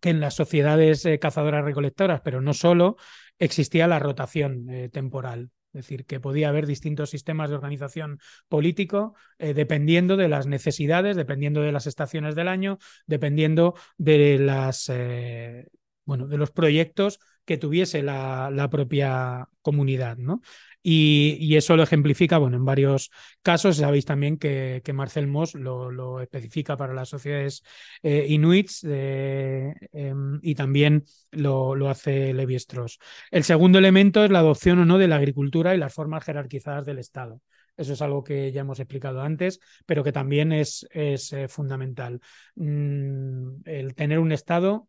que en las sociedades eh, cazadoras recolectoras, pero no solo, existía la rotación temporal. Es decir, que podía haber distintos sistemas de organización político eh, dependiendo de las necesidades, dependiendo de las estaciones del año, dependiendo de las eh, bueno, de los proyectos que tuviese la, la propia comunidad, ¿no? Y, eso lo ejemplifica, bueno, en varios casos. Sabéis también que, Marcel Moss lo, especifica para las sociedades eh, inuits eh, eh, y también lo, lo hace Levi Strauss. El segundo elemento es la adopción o no de la agricultura y las formas jerarquizadas del Estado. Eso es algo que ya hemos explicado antes, pero que también es, es eh, fundamental. Mm, el tener un Estado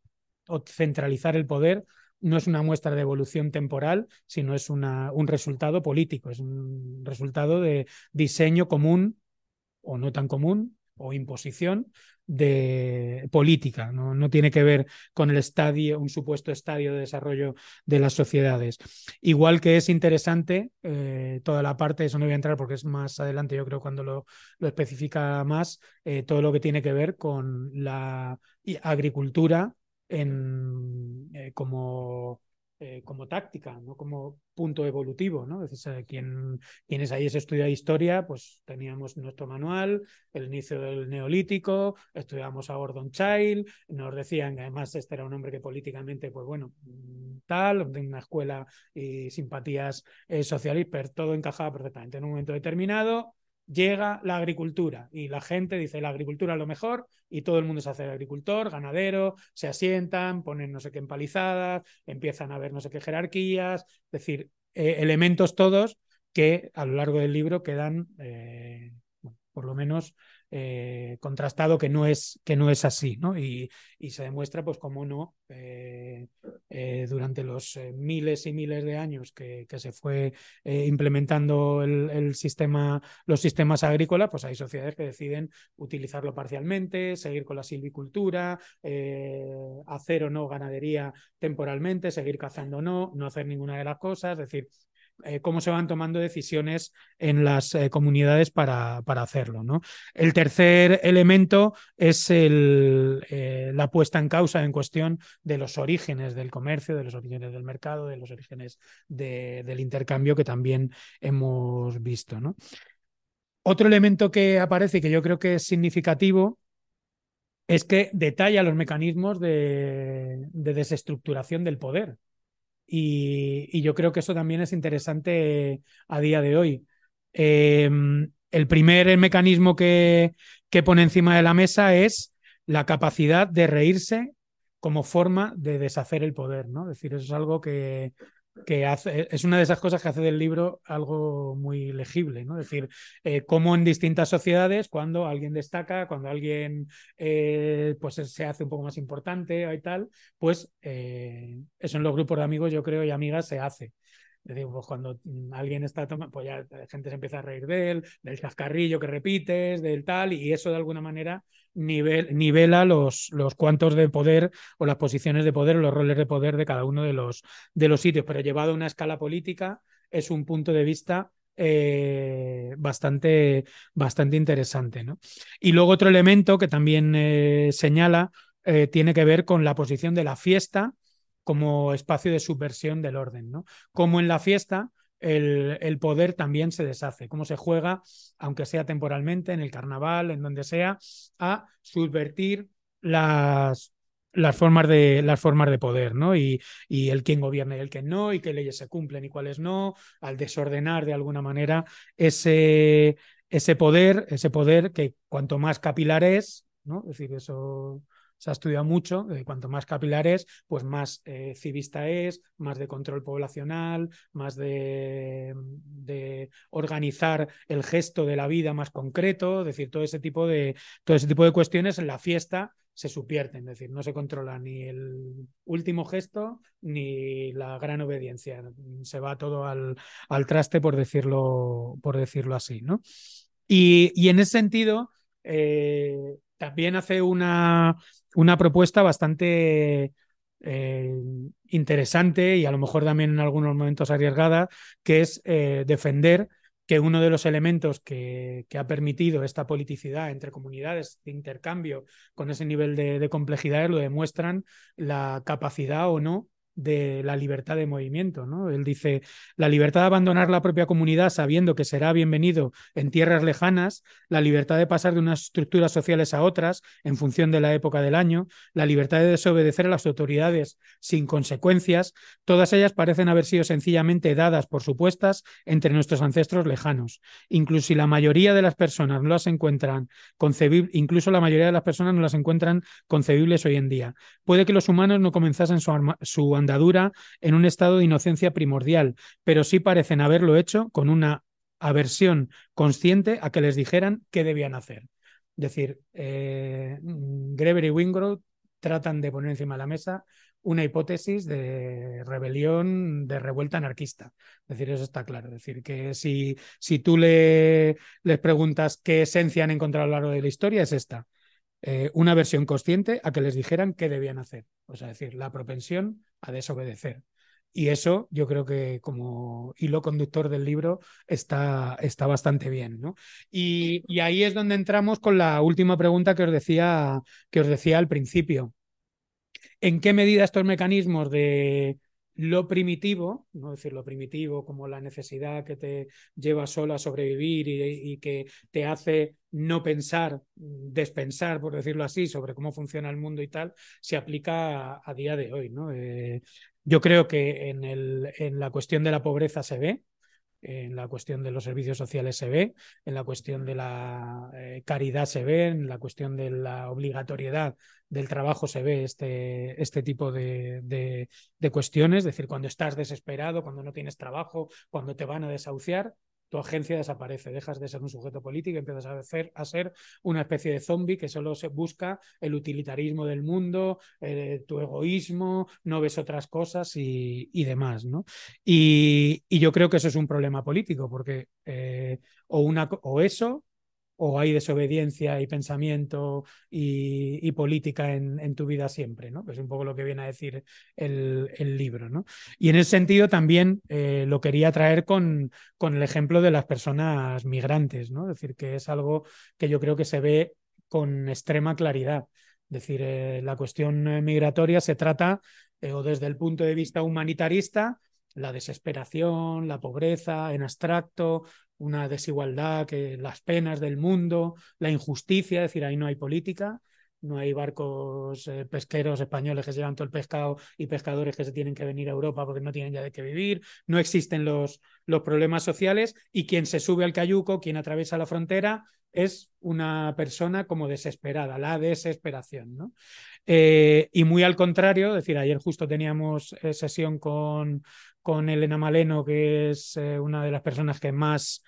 o centralizar el poder no es una muestra de evolución temporal, sino es una, un resultado político, es un resultado de diseño común o no tan común o imposición de política, no, no, tiene que ver con el estadio, un supuesto estadio de desarrollo de las sociedades. Igual que es interesante eh, toda la parte, eso no voy a entrar porque es más adelante, yo creo cuando lo, lo especifica más, eh, todo lo que tiene que ver con la agricultura en, eh, como, eh, como táctica, no como punto evolutivo. ¿no? Es decir, quien, quienes ahí se estudia historia, pues teníamos nuestro manual, el inicio del neolítico, estudiamos a Gordon Child, nos decían que además este era un hombre que políticamente, pues bueno, mm, tal, de una escuela y simpatías eh, pero todo encajaba perfectamente en un momento determinado llega la agricultura y la gente dice la agricultura es lo mejor y todo el mundo se hace agricultor, ganadero, se asientan, ponen no sé qué empalizadas, empiezan a ver no sé qué jerarquías, es decir, eh, elementos todos que a lo largo del libro quedan, eh, por lo menos, eh, contrastado que no es, que no es así, ¿no? Y, y se demuestra, pues, cómo no, eh, eh, durante los miles y miles de años que, que se fue implementando el, el, sistema, los sistemas agrícolas, pues hay sociedades que deciden utilizarlo parcialmente, seguir con la silvicultura, hacer o no ganadería temporalmente, seguir cazando o no, no hacer ninguna de las cosas, es decir, eh, cómo se van tomando decisiones en las eh, comunidades para, para hacerlo. ¿no? El tercer elemento es el, eh, la puesta en causa, en cuestión de los orígenes del comercio, de los orígenes del mercado, de los orígenes de, del intercambio que también hemos visto. ¿no? Otro elemento que aparece y que yo creo que es significativo es que detalla los mecanismos de, de desestructuración del poder. Y, yo creo que eso también es interesante a día de hoy. Eh, el primer mecanismo que, que pone encima de la mesa es la capacidad de reírse como forma de deshacer el poder, ¿no? Es decir, eso es algo que, que hace, es una de esas cosas que hace del libro algo muy legible, ¿no? Es decir, eh, cómo en distintas sociedades, cuando alguien destaca, cuando alguien eh, pues se hace un poco más importante y tal, pues eh, eso en los grupos de amigos, yo creo, y amigas se hace. Es decir, pues cuando alguien está tomando, pues ya la gente se empieza a reír de él, del cascarrillo que repites, del tal, y eso de alguna manera nivel, nivela los, los cuantos de poder o las posiciones de poder o los roles de poder de cada uno de los, de los sitios, pero llevado a una escala política es un punto de vista eh, bastante, bastante interesante. ¿no? Y luego otro elemento que también eh, señala eh, tiene que ver con la posición de la fiesta como espacio de subversión del orden. ¿no? Como en la fiesta el, el, poder también se deshace, cómo se juega, aunque sea temporalmente, en el carnaval, en donde sea, a subvertir las, las formas de las formas de poder, ¿no? Y, y, el quién gobierna y el quién no, y qué leyes se cumplen y cuáles no, al desordenar de alguna manera ese, ese poder, ese poder que cuanto más capilar es, ¿no? Es decir, eso se ha estudiado mucho, de cuanto más capilar es, pues más eh, civista es, más de control poblacional, más de, organizar el gesto de la vida más concreto, es decir, todo ese tipo de, todo ese tipo de cuestiones en la fiesta se subvierten, es decir, no se controla ni el último gesto ni la gran obediencia, se va todo al, al traste por decirlo, por decirlo así, ¿no? Y, y en ese sentido, eh, también hace una, una propuesta bastante eh, interesante y a lo mejor también en algunos momentos arriesgada, que es eh, defender que uno de los elementos que, que, ha permitido esta politicidad entre comunidades de intercambio con ese nivel de, de complejidad lo demuestran la capacidad o no de la libertad de movimiento. ¿no? Él dice, la libertad de abandonar la propia comunidad sabiendo que será bienvenido en tierras lejanas, la libertad de pasar de unas estructuras sociales a otras en función de la época del año, la libertad de desobedecer a las autoridades sin consecuencias, todas ellas parecen haber sido sencillamente dadas por supuestas entre nuestros ancestros lejanos. Incluso la mayoría de las personas no las encuentran concebibles, incluso la mayoría de las personas no las encuentran concebibles hoy en día. Puede que los humanos no comenzasen su, su andadura en un estado de inocencia primordial, pero sí parecen haberlo hecho con una aversión consciente a que les dijeran qué debían hacer. Es decir, eh, Greber y Wingrove tratan de poner encima de la mesa una hipótesis de rebelión, de revuelta anarquista. Es decir, eso está claro. Es decir, que si, si tú le, les preguntas qué esencia han encontrado a lo largo de la historia, es esta. Eh, una versión consciente a que les dijeran qué debían hacer. O sea, es decir, la propensión a desobedecer. Y eso yo creo que como hilo conductor del libro está, está bastante bien. ¿no? Y, y, ahí es donde entramos con la última pregunta que os decía, que os decía al principio. ¿En qué medida estos mecanismos de lo primitivo, no decir lo primitivo como la necesidad que te lleva solo a sobrevivir y, que te hace no pensar, despensar, por decirlo así, sobre cómo funciona el mundo y tal, se aplica a, a día de hoy. ¿no? Eh, yo creo que en, el, en la cuestión de la pobreza se ve, en la cuestión de los servicios sociales se ve, en la cuestión de la eh, caridad se ve, en la cuestión de la obligatoriedad del trabajo se ve este, este tipo de, de, de, cuestiones, es decir, cuando estás desesperado, cuando no tienes trabajo, cuando te van a desahuciar, tu agencia desaparece, dejas de ser un sujeto político y empiezas a ser, a ser una especie de zombie que solo se busca el utilitarismo del mundo, eh, tu egoísmo, no ves otras cosas y, y demás, ¿no? Y, y, yo creo que eso es un problema político, porque eh, o, una, o eso o hay desobediencia y pensamiento y, política en, tu vida siempre, ¿no? Es un poco lo que viene a decir el, libro, ¿no? Y en ese sentido también eh, lo quería traer con, con el ejemplo de las personas migrantes, ¿no? Es decir, que es algo que yo creo que se ve con extrema claridad. Es decir, eh, la cuestión migratoria se trata, eh, o desde el punto de vista humanitarista, la desesperación, la pobreza en abstracto, una desigualdad, que las penas del mundo, la injusticia, es decir, ahí no hay política, no hay barcos eh, pesqueros españoles que se llevan todo el pescado y pescadores que se tienen que venir a Europa porque no tienen ya de qué vivir, no existen los, los problemas sociales y quien se sube al cayuco, quien atraviesa la frontera, es una persona como desesperada, la desesperación. ¿no? Eh, y muy al contrario, decir, ayer justo teníamos eh, sesión con, con Elena Maleno, que es eh, una de las personas que más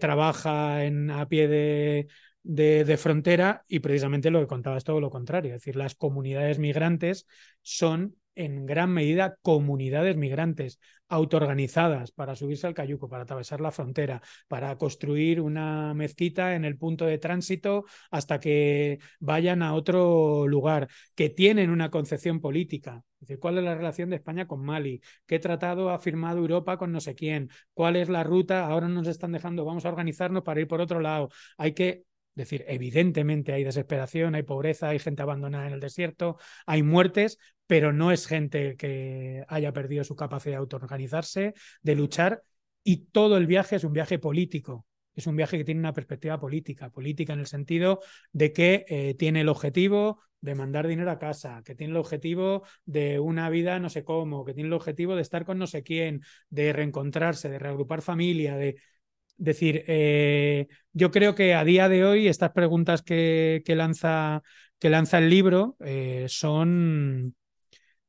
trabaja en, a pie de, de, de, frontera y precisamente lo que contaba es todo lo contrario, es decir, las comunidades migrantes son en gran medida comunidades migrantes autoorganizadas para subirse al cayuco, para atravesar la frontera, para construir una mezquita en el punto de tránsito hasta que vayan a otro lugar, que tienen una concepción política. Es decir, ¿cuál es la relación de España con Mali? ¿Qué tratado ha firmado Europa con no sé quién? ¿Cuál es la ruta? Ahora nos están dejando, vamos a organizarnos para ir por otro lado. Hay que decir, evidentemente hay desesperación, hay pobreza, hay gente abandonada en el desierto, hay muertes, pero no es gente que haya perdido su capacidad de autoorganizarse, de luchar, y todo el viaje es un viaje político. Es un viaje que tiene una perspectiva política, política en el sentido de que eh, tiene el objetivo de mandar dinero a casa, que tiene el objetivo de una vida no sé cómo, que tiene el objetivo de estar con no sé quién, de reencontrarse, de reagrupar familia, de decir, eh, yo creo que a día de hoy estas preguntas que, lanza, que lanza el libro eh, son,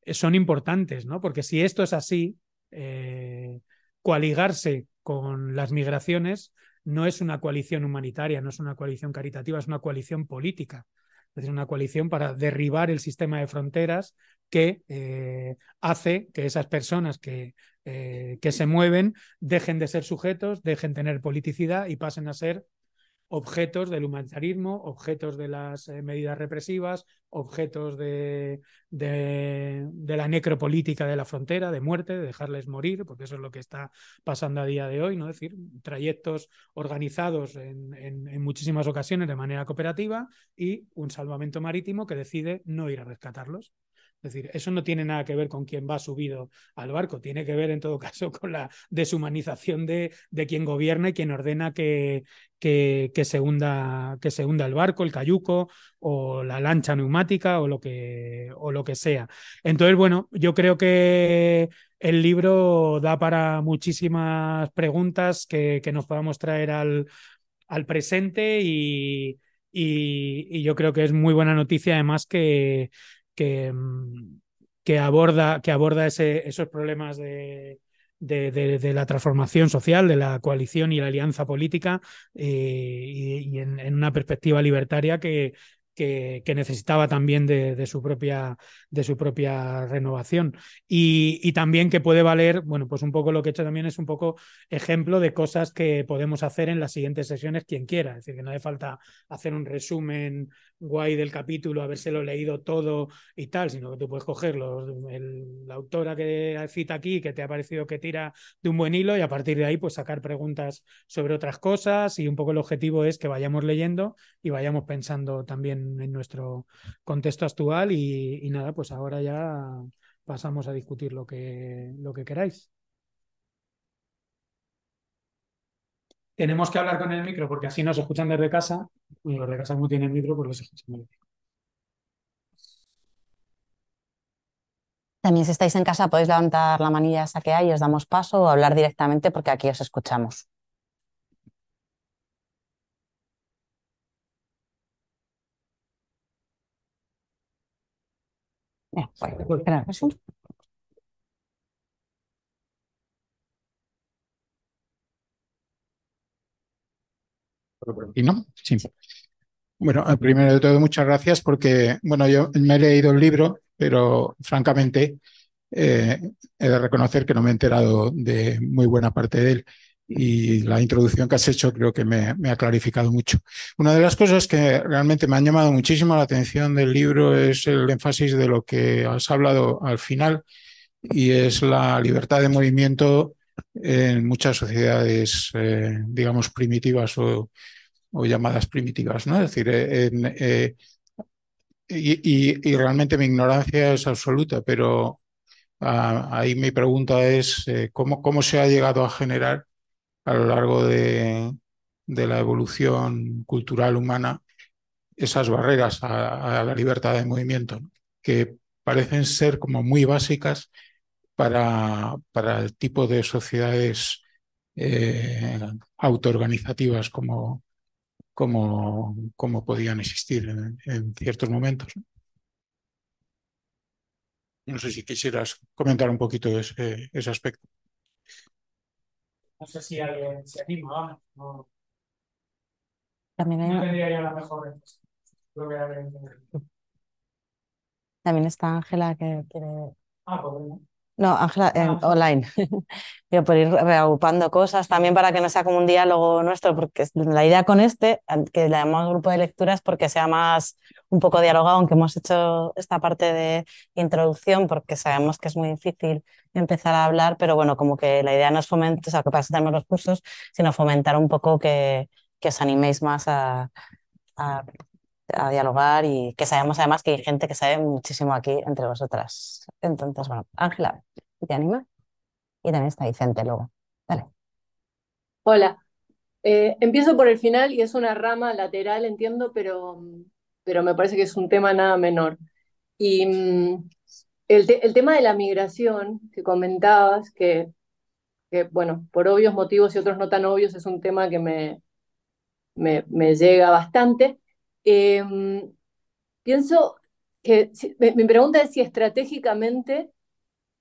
son importantes, ¿no? Porque si esto es así, eh, coaligarse con las migraciones no es una coalición humanitaria, no es una coalición caritativa, es una coalición política. Es decir, una coalición para derribar el sistema de fronteras que eh, hace que esas personas que, eh, que se mueven dejen de ser sujetos, dejen de tener politicidad y pasen a ser objetos del humanitarismo, objetos de las eh, medidas represivas, objetos de, de, la necropolítica de la frontera, de muerte, de dejarles morir, porque eso es lo que está pasando a día de hoy, ¿no? Es decir, trayectos organizados en, en muchísimas ocasiones de manera cooperativa y un salvamento marítimo que decide no ir a rescatarlos. Es decir, eso no tiene nada que ver con quién va subido al barco, tiene que ver en todo [laughs] caso con la deshumanización de, de quien gobierna y quien ordena que, que, que, se hunda, que se hunda el barco, el cayuco o la lancha neumática o lo que, o lo que sea. Entonces, bueno, yo creo que el libro da para muchísimas preguntas que, que nos podamos traer al, al presente y, y, y, yo creo que es muy buena noticia además que, que, mm, que aborda, que aborda ese, esos problemas de, de, la transformación social, de la coalición y la alianza política, eh, y, en, una perspectiva libertaria que, que, necesitaba también de, su propia, de su propia renovación. Y, y, también que puede valer, bueno, pues un poco lo que he hecho también es un poco ejemplo de cosas que podemos hacer en las siguientes sesiones quien quiera. Es decir, que no hace falta hacer un resumen guay del capítulo, habérselo leído todo y tal, sino que tú puedes coger los, el, la autora que cita aquí, que te ha parecido que tira de un buen hilo y a partir de ahí pues sacar preguntas sobre otras cosas y un poco el objetivo es que vayamos leyendo y vayamos pensando también en nuestro contexto actual y, y nada, pues ahora ya pasamos a discutir lo que, lo que queráis. tenemos que hablar con el micro porque así nos escuchan desde casa y los de casa no tienen micro pues los escuchan desde También si estáis en casa podéis levantar la manilla esa que hay y os damos paso o hablar directamente porque aquí os escuchamos. Pues, ¿Y no? Sí. Bueno, primero de todo, muchas gracias porque, bueno, yo me he leído el libro, pero francamente eh, he de reconocer que no me he enterado de muy buena parte de él y la introducción que has hecho creo que me, me, ha clarificado mucho. Una de las cosas que realmente me han llamado muchísimo la atención del libro es el énfasis de lo que has hablado al final y es la libertad de movimiento en muchas sociedades, eh, digamos, primitivas o, o, llamadas primitivas, ¿no? Es decir, en, eh, y, y, y, realmente mi ignorancia es absoluta, pero ah, ahí mi pregunta es eh, ¿cómo, cómo se ha llegado a generar a lo largo de, la evolución cultural humana esas barreras a, la libertad de movimiento, que parecen ser como muy básicas para, el tipo de sociedades eh, autoorganizativas como, como, podían existir en, ciertos momentos. No sé si quisieras comentar un poquito ese aspecto. No sé si alguien se anima, vamos. No, También, hay... no tendría yo la mejor También está Ángela que quiere Ah, pues bueno. No, Ángela, en Ah. online. [laughs] Yo por ir reagrupando cosas, también para que no sea como un diálogo nuestro, porque la idea con este, que le llamamos grupo de lectura, es porque sea más un poco dialogado, aunque hemos hecho esta parte de introducción, porque sabemos que es muy difícil empezar a hablar, pero bueno, como que la idea no es fomentar, o sea, que para eso tenemos los cursos, sino fomentar un poco que, que os animéis más a, a, a dialogar y que sabemos además que hay gente que sabe muchísimo aquí entre vosotras. Entonces, bueno, Ángela, ¿te animas? Y también está Vicente luego. Dale. Hola, Eh, empiezo por el final y es una rama lateral, entiendo, pero, pero me parece que es un tema nada menor. Y mm, el, el tema de la migración que comentabas, que, que, bueno, por obvios motivos y otros no tan obvios, es un tema que me, me, me llega bastante. Eh, pienso que mi pregunta es si estratégicamente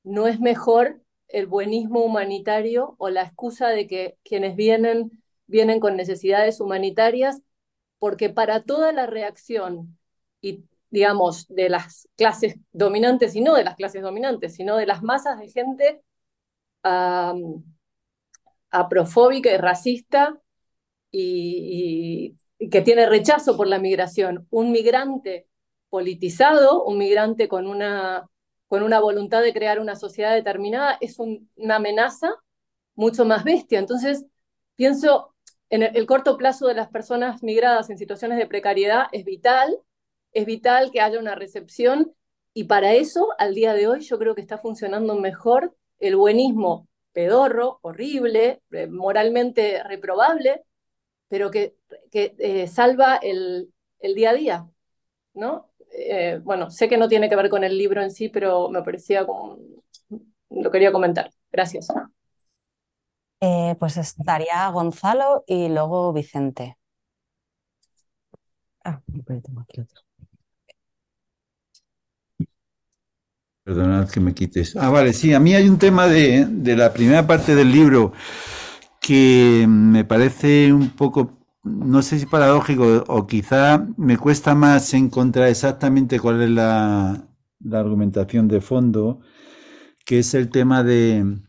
no es mejor el buenismo humanitario o la excusa de que quienes vienen vienen con necesidades humanitarias, porque para toda la reacción y digamos de las clases dominantes y no de las clases dominantes, sino de las masas de gente um, aprofóbica y racista y que tiene rechazo por la migración, un migrante politizado, un migrante con una con una voluntad de crear una sociedad determinada, es un, una amenaza mucho más bestia. Entonces, pienso en el, el, corto plazo de las personas migradas en situaciones de precariedad es vital, es vital que haya una recepción y para eso, al día de hoy, yo creo que está funcionando mejor el buenismo pedorro, horrible, eh, moralmente reprobable, pero que, que eh, salva el, el día a día, ¿no? Eh, bueno, sé que no tiene que ver con el libro en sí, pero me parecía como... Lo quería comentar. Gracias. Eh, pues estaría Gonzalo y luego Vicente. Ah, pero tengo aquí otro. Perdonad que me quites. Ah, vale, sí, a mí hay un tema de, de la primera parte del libro que me parece un poco no sé si paradójico o quizá me cuesta más encontrar exactamente cuál es la, la, argumentación de fondo, que es el tema de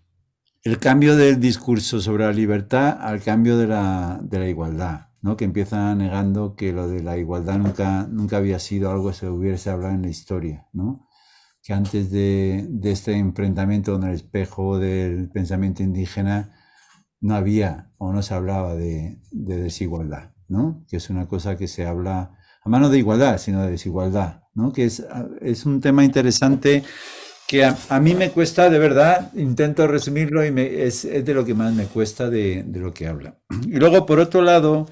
el cambio del discurso sobre la libertad al cambio de la, de la igualdad, ¿no? que empieza negando que lo de la igualdad nunca, nunca había sido algo que se hubiese hablado en la historia, ¿no? que antes de, de este enfrentamiento con el espejo del pensamiento indígena, no había o no se hablaba de, de, desigualdad, ¿no? Que es una cosa que se habla, además no de igualdad, sino de desigualdad, ¿no? Que es, es un tema interesante que a, a, mí me cuesta, de verdad, intento resumirlo y me, es, es, de lo que más me cuesta de, de, lo que habla. [clears throat] Y luego, por otro lado,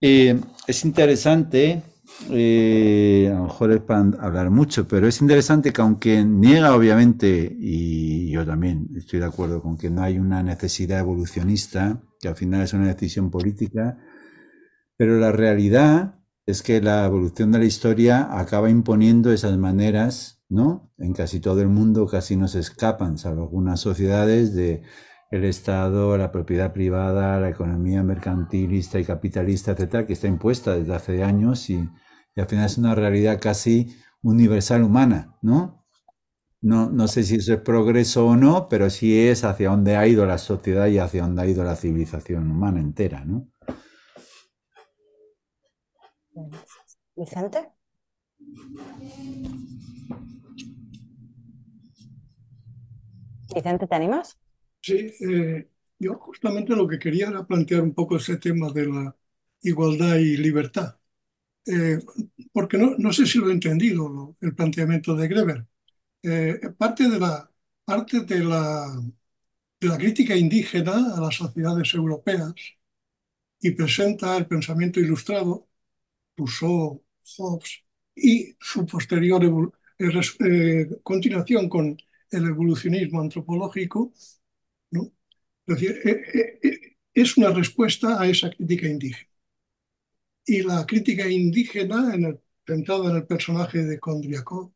eh, es interesante, eh, a lo mejor es para hablar mucho, pero es interesante que aunque niega obviamente, y yo también estoy de acuerdo con que no hay una necesidad evolucionista, que al final es una decisión política, pero la realidad es que la evolución de la historia acaba imponiendo esas maneras, ¿no? En casi todo el mundo casi no se escapan, salvo algunas sociedades de el Estado, la propiedad privada, la economía mercantilista y capitalista, etcétera, que está impuesta desde hace años y, y al final es una realidad casi universal humana, ¿no? No, no sé si eso es progreso o no, pero sí es hacia dónde ha ido la sociedad y hacia dónde ha ido la civilización humana entera, ¿no? Vicente. Vicente, ¿te animas? Sí, eh, yo justamente lo que quería era plantear un poco ese tema de la igualdad y libertad, eh, porque no, no, sé si lo he entendido, lo, el planteamiento de Greber. Eh, parte de la, parte de la, de la crítica indígena a las sociedades europeas y presenta el pensamiento ilustrado, Rousseau, Hobbes, y su posterior eh, continuación con el evolucionismo antropológico, ¿no? Es decir, eh, eh, es una respuesta a esa crítica indígena. Y la crítica indígena, centrada en el personaje de Kondriakov,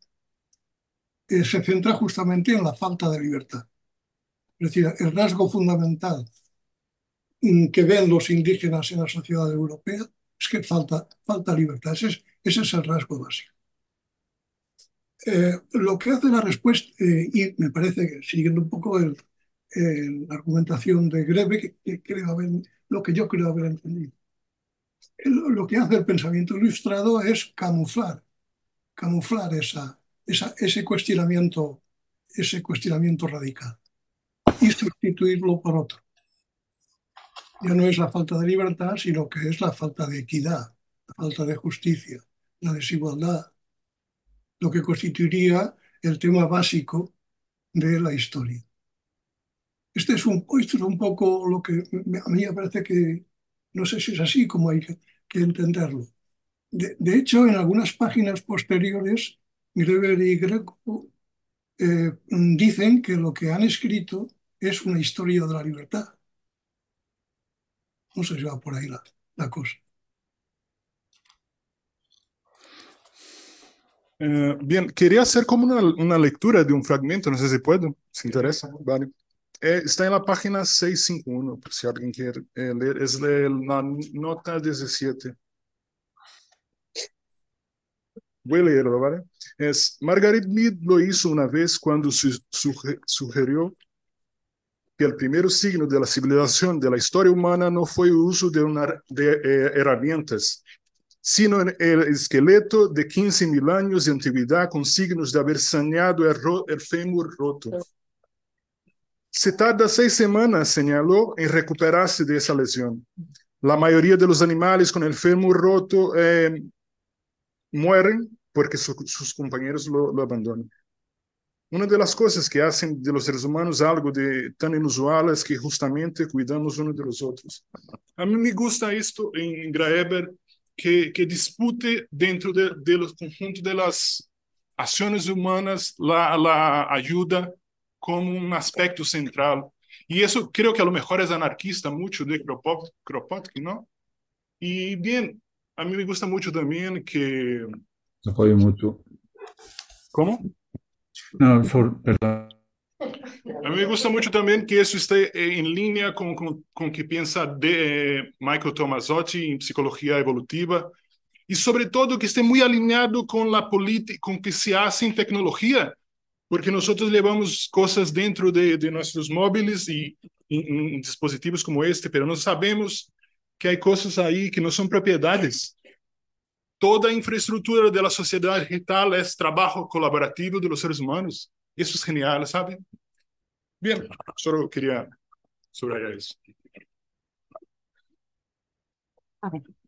eh, se centra justamente en la falta de libertad. Es decir, el rasgo fundamental que ven los indígenas en la sociedad europea es que falta, falta libertad. Ese es, el rasgo básico. Eh, lo que hace la respuesta, eh, y me parece que siguiendo un poco la argumentación de Grebe, que, que creo haber, lo que yo creo haber entendido. Lo que hace el pensamiento ilustrado es camuflar, camuflar ese cuestionamiento, ese cuestionamiento radical y sustituirlo por otro. Ya no es la falta de libertad, sino que es la falta de equidad, la falta de justicia, la desigualdad, lo que constituiría el tema básico de la historia. Este es un, esto es un poco lo que a mí me parece que, no sé si es así como hay que, que entenderlo. De, de hecho, en algunas páginas posteriores, Greber y Greco eh, dicen que lo que han escrito es una historia de la libertad. No sé si va por ahí la, la cosa. Eh, bien, quería hacer como una, una lectura de un fragmento, no sé si puedo, si interesa. Vale. Eh, está en la página 651, por si alguien quiere eh, leer, es de la nota 17. Voy a leerlo, ¿vale? Es, Margaret Mead lo hizo una vez cuando su- sugirió que el primer signo de la civilización de la historia humana no fue el uso de, una, de eh, herramientas, sino en el esqueleto de 15.000 años de antigüedad con signos de haber saneado el, el fémur roto. Se tarda seis semanas, señaló, en recuperarse de esa lesión. La mayoría de los animales con el fémur roto eh, mueren porque su- sus compañeros lo, abandonan. Una de las cosas que hacen de los seres humanos algo de tan inusual es que justamente cuidamos uno de los otros. A mí me gusta esto en Graeber, que, que dispute dentro de, de los conjuntos de las acciones humanas la ayuda como un aspecto central. Y eso creo que a lo mejor es anarquista mucho de Kropot- Kropotkin, ¿no? Y bien, a mí me gusta mucho también que... Apoyo mutuo. ¿Cómo? No, for- perdón. A mí me gusta mucho también que eso esté eh, en línea con, con, con que piensa de Michael Tomasotti en psicología evolutiva y sobre todo que esté muy alineado con la política, con que se hace en tecnología, porque nosotros llevamos cosas dentro de, de nuestros móviles y en, en dispositivos como este, pero no sabemos que hay cosas ahí que no son propiedades. Toda infraestructura de la sociedad digital es trabajo colaborativo de los seres humanos. Eso es genial, ¿sabe? Bien, solo quería subrayar eso. A ver.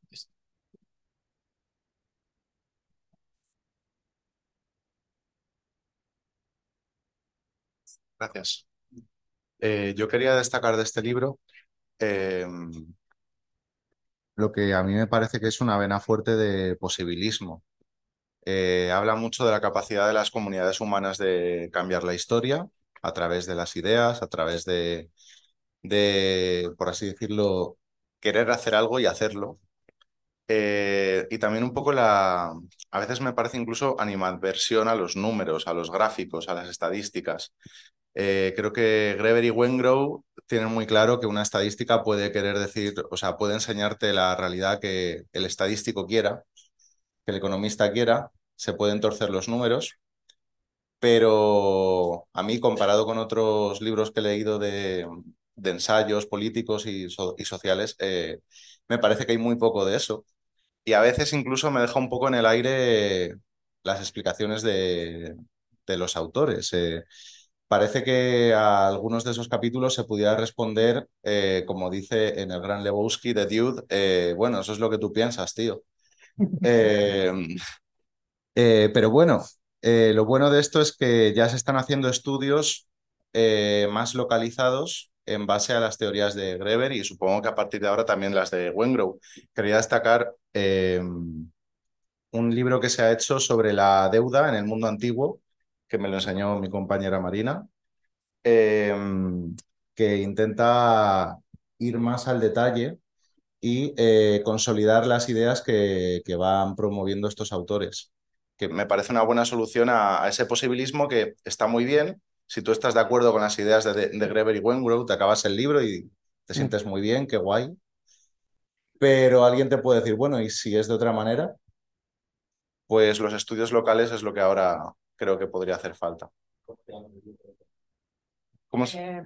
Gracias. Eh, yo quería destacar de este libro eh, lo que a mí me parece que es una vena fuerte de posibilismo. Eh, habla mucho de la capacidad de las comunidades humanas de cambiar la historia a través de las ideas, a través de, de por así decirlo, querer hacer algo y hacerlo. Y también un poco la, a veces me parece incluso animadversión a los números, a los gráficos, a las estadísticas. Eh, creo que Greber y Wengrow tienen muy claro que una estadística puede querer decir, o sea, puede enseñarte la realidad que el estadístico quiera, que el economista quiera, se pueden torcer los números, pero a mí, comparado con otros libros que he leído de, ensayos políticos y, so- y sociales, eh, me parece que hay muy poco de eso. Y a veces incluso me deja un poco en el aire las explicaciones de, de los autores. Eh, parece que a algunos de esos capítulos se pudiera responder, eh, como dice en el Gran Lebowski de Dude, eh, bueno, eso es lo que tú piensas, tío. [laughs] Eh, eh, pero bueno, lo bueno de esto es que ya se están haciendo estudios más localizados en base a las teorías de Greber y supongo que a partir de ahora también las de Wengrow. Quería destacar eh, un libro que se ha hecho sobre la deuda en el mundo antiguo, que me lo enseñó mi compañera Marina, eh, que intenta ir más al detalle y eh, consolidar las ideas que, que van promoviendo estos autores que me parece una buena solución a, a ese posibilismo que está muy bien. Si tú estás de acuerdo con las ideas de, de Greber y Wengrow, te acabas el libro y te sientes muy bien, qué guay. Pero alguien te puede decir, bueno, ¿y si es de otra manera? Pues los estudios locales es lo que ahora creo que podría hacer falta. ¿Cómo se- Eh,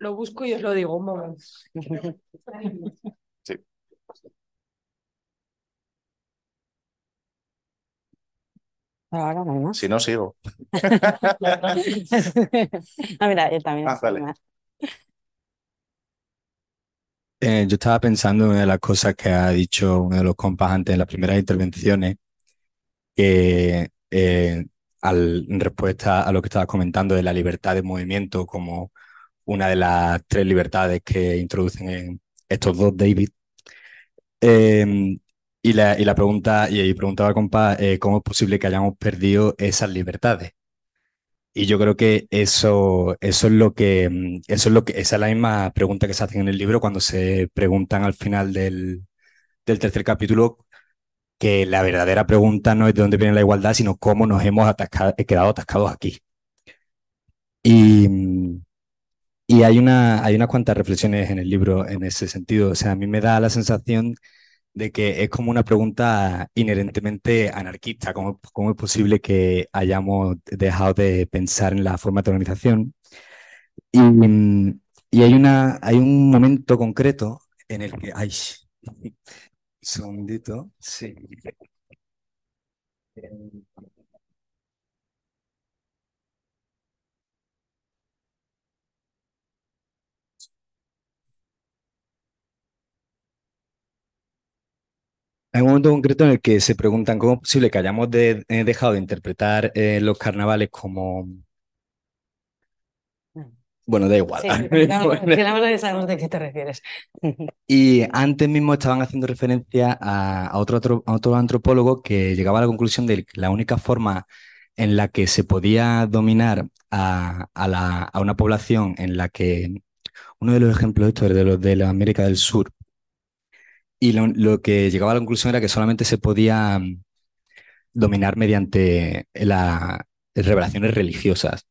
lo busco y os lo digo un momento. Sí. Ahora no. Si no, sigo. Ah, mira, él también. Ah. Eh, yo estaba pensando en una de las cosas que ha dicho uno de los compas antes en las primeras intervenciones, que eh, al- en respuesta a lo que estabas comentando de la libertad de movimiento como una de las tres libertades que introducen en estos dos David. Eh, y, la, y la pregunta, y, y preguntaba compa, eh, ¿cómo es posible que hayamos perdido esas libertades? Y yo creo que eso, eso es lo que, mm, eso es lo que, esa es la misma pregunta que se hacen en el libro cuando se preguntan al final del, del tercer capítulo, que la verdadera pregunta no es de dónde viene la igualdad, sino cómo nos hemos atasca- quedado atascados aquí. Y, y hay una, hay unas cuantas reflexiones en el libro en ese sentido. O sea, a mí me da la sensación de que es como una pregunta inherentemente anarquista. ¿Cómo, cómo es posible que hayamos dejado de pensar en la forma de organización? Y, y hay una, hay un momento concreto en el que, segundito, sí. Hay un momento concreto en el que se preguntan cómo es posible que hayamos de- eh, dejado de interpretar eh, los carnavales como... Bueno, da igual. Sí, [laughs] claro, que la verdad sabemos de qué te refieres. [laughs] Y antes mismo estaban haciendo referencia a, a otro, otro- a otro antropólogo que llegaba a la conclusión de que la única forma en la que se podía dominar a, a la- a una población en la que uno de los ejemplos estos es de los de la América del Sur, y lo, lo que llegaba a la conclusión era que solamente se podía mm, dominar mediante las revelaciones religiosas.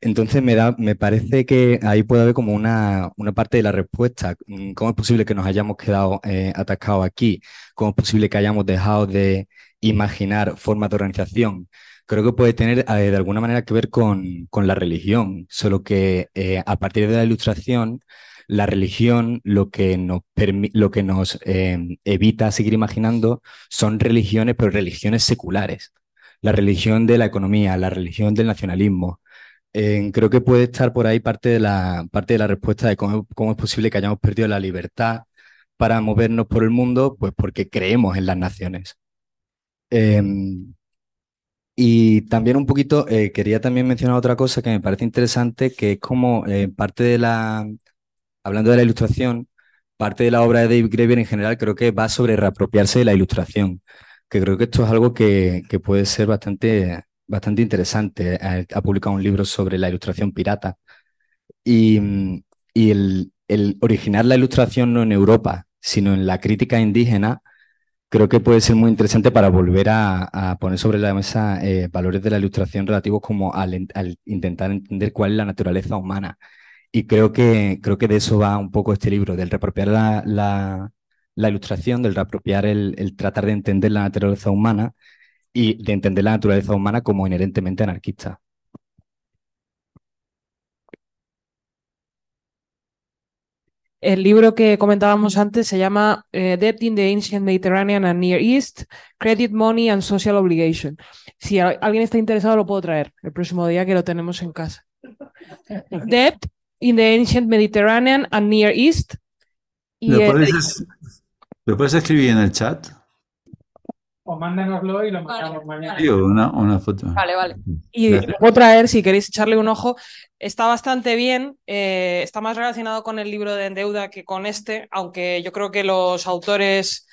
Entonces me da, me parece que ahí puede haber como una, una parte de la respuesta. Mm, ¿Cómo es posible que nos hayamos quedado eh, atascados aquí? ¿Cómo es posible que hayamos dejado de imaginar formas de organización? Creo que puede tener eh, de alguna manera que ver con, con la religión, solo que eh, a partir de la ilustración, la religión lo que nos, lo que nos eh, evita seguir imaginando son religiones, pero religiones seculares. La religión de la economía, la religión del nacionalismo. Creo que puede estar por ahí parte de la, parte de la respuesta de cómo, cómo es posible que hayamos perdido la libertad para movernos por el mundo, pues porque creemos en las naciones. Em, y también un poquito, eh, quería también mencionar otra cosa que me parece interesante, que es como eh, parte de la, hablando de la ilustración, parte de la obra de David Graeber en general creo que va sobre reapropiarse de la ilustración, que creo que esto es algo que, que puede ser bastante, bastante interesante. Ha, ha publicado un libro sobre la ilustración pirata y, mm, y el, el originar la ilustración no en Europa, sino en la crítica indígena, creo que puede ser muy interesante para volver a, a poner sobre la mesa eh, valores de la ilustración relativos como al, al intentar entender cuál es la naturaleza humana. Y creo que, creo que de eso va un poco este libro, del reapropiar la, la, la ilustración, del reapropiar el, el tratar de entender la naturaleza humana y de entender la naturaleza humana como inherentemente anarquista. El libro que comentábamos antes se llama eh, Debt in the Ancient Mediterranean and Near East, Credit Money and Social Obligation. Si alguien está interesado, lo puedo traer el próximo día que lo tenemos en casa. [laughs] Debt in the Ancient Mediterranean and Near East. Y ¿Lo el- puedes, es- ¿lo puedes escribir en el chat? O mándanoslo y lo mandamos mañana. Sí, o una, una foto. Vale, vale. Y Gracias. lo puedo traer si queréis echarle un ojo. Está bastante bien, eh, está más relacionado con el libro de Endeuda que con este, aunque yo creo que los autores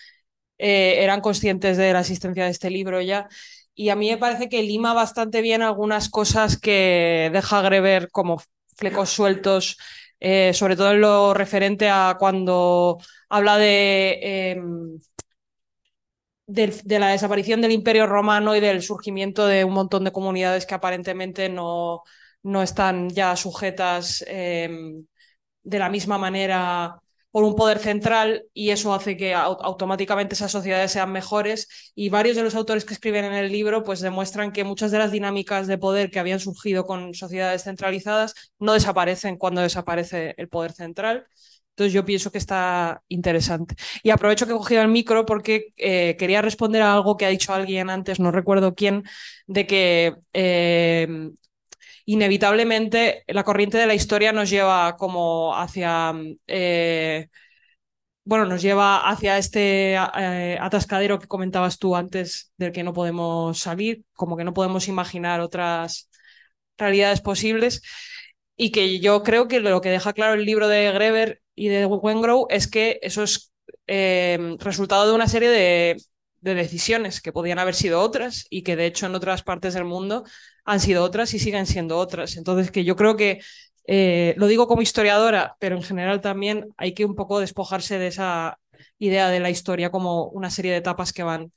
eh, eran conscientes de la existencia de este libro ya. Y a mí me parece que lima bastante bien algunas cosas que deja Greber como flecos sueltos, eh, sobre todo en lo referente a cuando habla de... em, de la desaparición del Imperio Romano y del surgimiento de un montón de comunidades que aparentemente no, no están ya sujetas eh, de la misma manera por un poder central y eso hace que automáticamente esas sociedades sean mejores y varios de los autores que escriben en el libro pues demuestran que muchas de las dinámicas de poder que habían surgido con sociedades centralizadas no desaparecen cuando desaparece el poder central. Entonces yo pienso que está interesante. Y aprovecho que he cogido el micro porque eh, quería responder a algo que ha dicho alguien antes, no recuerdo quién, de que eh, inevitablemente la corriente de la historia nos lleva como hacia... Eh, bueno, nos lleva hacia este eh, atascadero que comentabas tú antes, del que no podemos salir, como que no podemos imaginar otras realidades posibles. Y que yo creo que lo que deja claro el libro de Greber y de Wengrow es que eso es eh, resultado de una serie de, de decisiones que podían haber sido otras y que de hecho en otras partes del mundo han sido otras y siguen siendo otras. Entonces, que yo creo que, eh, lo digo como historiadora, pero en general también hay que un poco despojarse de esa idea de la historia como una serie de etapas que van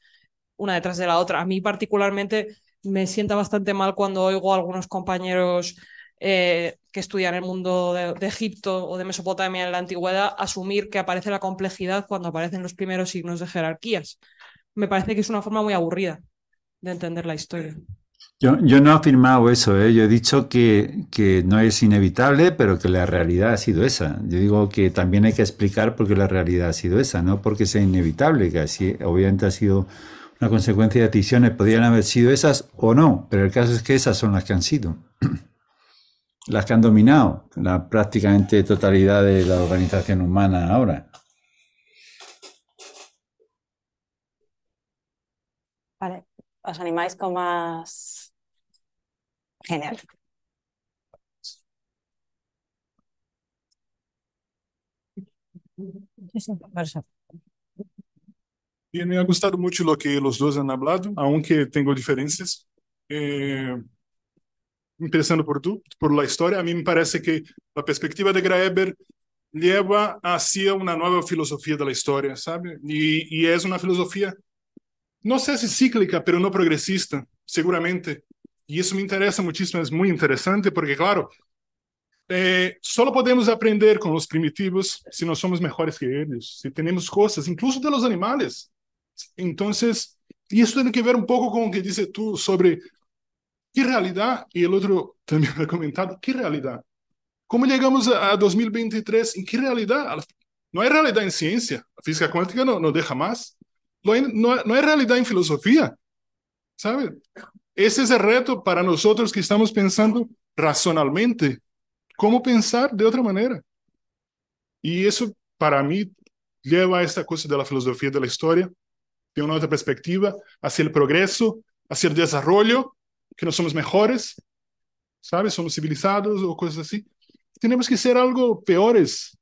una detrás de la otra. A mí particularmente me sienta bastante mal cuando oigo a algunos compañeros eh, que estudian el mundo de, Egipto o de Mesopotamia en la antigüedad asumir que aparece la complejidad cuando aparecen los primeros signos de jerarquías. Me parece que es una forma muy aburrida de entender la historia. Yo, yo, no he afirmado eso, ¿eh? yo he dicho que, que, no es inevitable, pero que la realidad ha sido esa. Yo digo que también hay que explicar por qué la realidad ha sido esa, no porque sea inevitable, que así obviamente ha sido una consecuencia de decisiones, podrían haber sido esas o no, pero el caso es que esas son las que han sido, las que han dominado la prácticamente totalidad de la organización humana ahora. Vale, ¿os animáis con más Genial. Bien, me ha gustado mucho lo que los dos han hablado, aunque tengo diferencias. Eh, empezando por tú, por la historia, a mí me parece que la perspectiva de Graeber lleva hacia una nueva filosofía de la historia, ¿sabe? Y es una filosofía, no sé si cíclica, pero no progresista, seguramente. Y eso me interesa muchísimo, es muy interesante porque, claro, eh, podemos aprender con los primitivos si no somos mejores que ellos, si tenemos cosas, incluso de los animales. Eso tiene que ver un poco con lo que dices tú sobre qué realidad, y el otro también [laughs] ha comentado, qué realidad. ¿Cómo llegamos a 2023? ¿En qué realidad? No hay realidad en ciencia, la física cuántica no, no deja más. No hay, no, no hay realidad en filosofía, ¿sabes? Ese es el reto para nosotros que estamos pensando racionalmente. ¿Cómo pensar de otra manera? Y eso para mí lleva a esta cosa de la filosofía de de una otra perspectiva, hacia el progreso, hacia el desarrollo, que no somos mejores, ¿sabes? Somos civilizados o cosas así. Tenemos que ser algo peores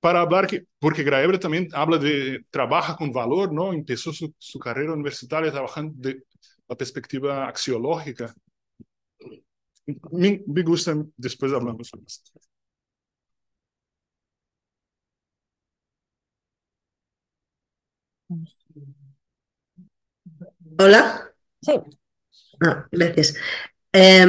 para hablar que, porque Graeber también habla de, trabaja con valor, ¿no? Empezó su, su carrera universitaria trabajando de, la perspectiva axiológica. Me, me gusta, después hablamos esto. Hola. Sí. Ah, gracias. Eh,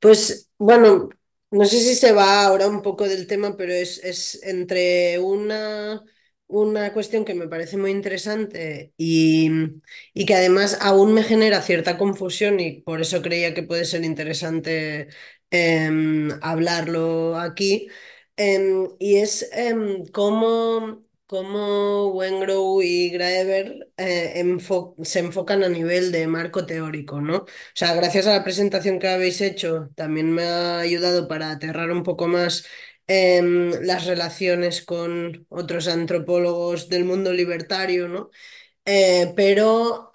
pues bueno, no sé si se va ahora un poco del tema, pero es, es entre una una cuestión que me parece muy interesante y, y, que además aún me genera cierta confusión y por eso creía que puede ser interesante eh, hablarlo aquí. Eh, y es cómo, cómo Wengrow y Graeber enfo se enfocan a nivel de marco teórico, ¿no? O sea, gracias a la presentación que habéis hecho, también me ha ayudado para aterrar un poco más las relaciones con otros antropólogos del mundo libertario, ¿no? Eh, pero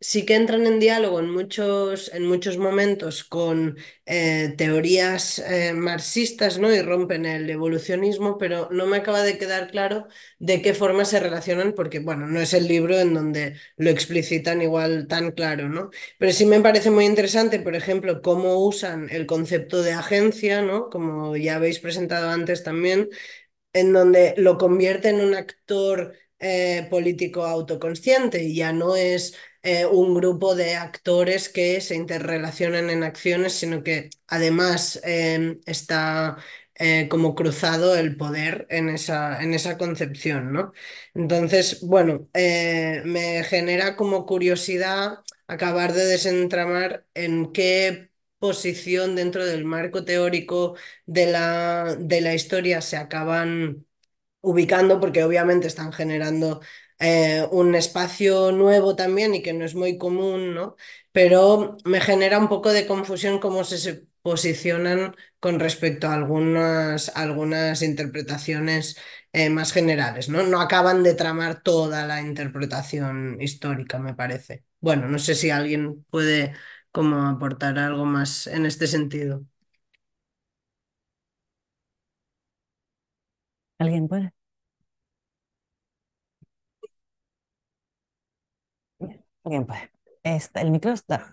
sí que entran en diálogo en muchos, en muchos momentos con eh, teorías eh, marxistas ¿no? y rompen el evolucionismo, pero no me acaba de quedar claro de qué forma se relacionan, porque bueno, no es el libro en donde lo explicitan igual tan claro, ¿no? Pero sí me parece muy interesante, por ejemplo, cómo usan el concepto de agencia, ¿no? Como ya habéis presentado antes también, en donde lo convierte en un actor eh, político autoconsciente ya no es eh, un grupo de actores que se interrelacionan en acciones, sino que además eh, está eh, como cruzado el poder en esa, en esa concepción, ¿no? Entonces, bueno, me genera como curiosidad acabar de desentramar en qué posición dentro del marco teórico de la, de la historia se acaban ubicando, porque obviamente están generando eh, un espacio nuevo también y que no es muy común, ¿no? Pero me genera un poco de confusión cómo se, posicionan con respecto a algunas, algunas interpretaciones eh, más generales, ¿no? No acaban de tramar toda la interpretación histórica, me parece. Bueno, no sé si alguien puede como aportar algo más en este sentido. ¿Alguien puede? Alguien puede. Este, el micro está.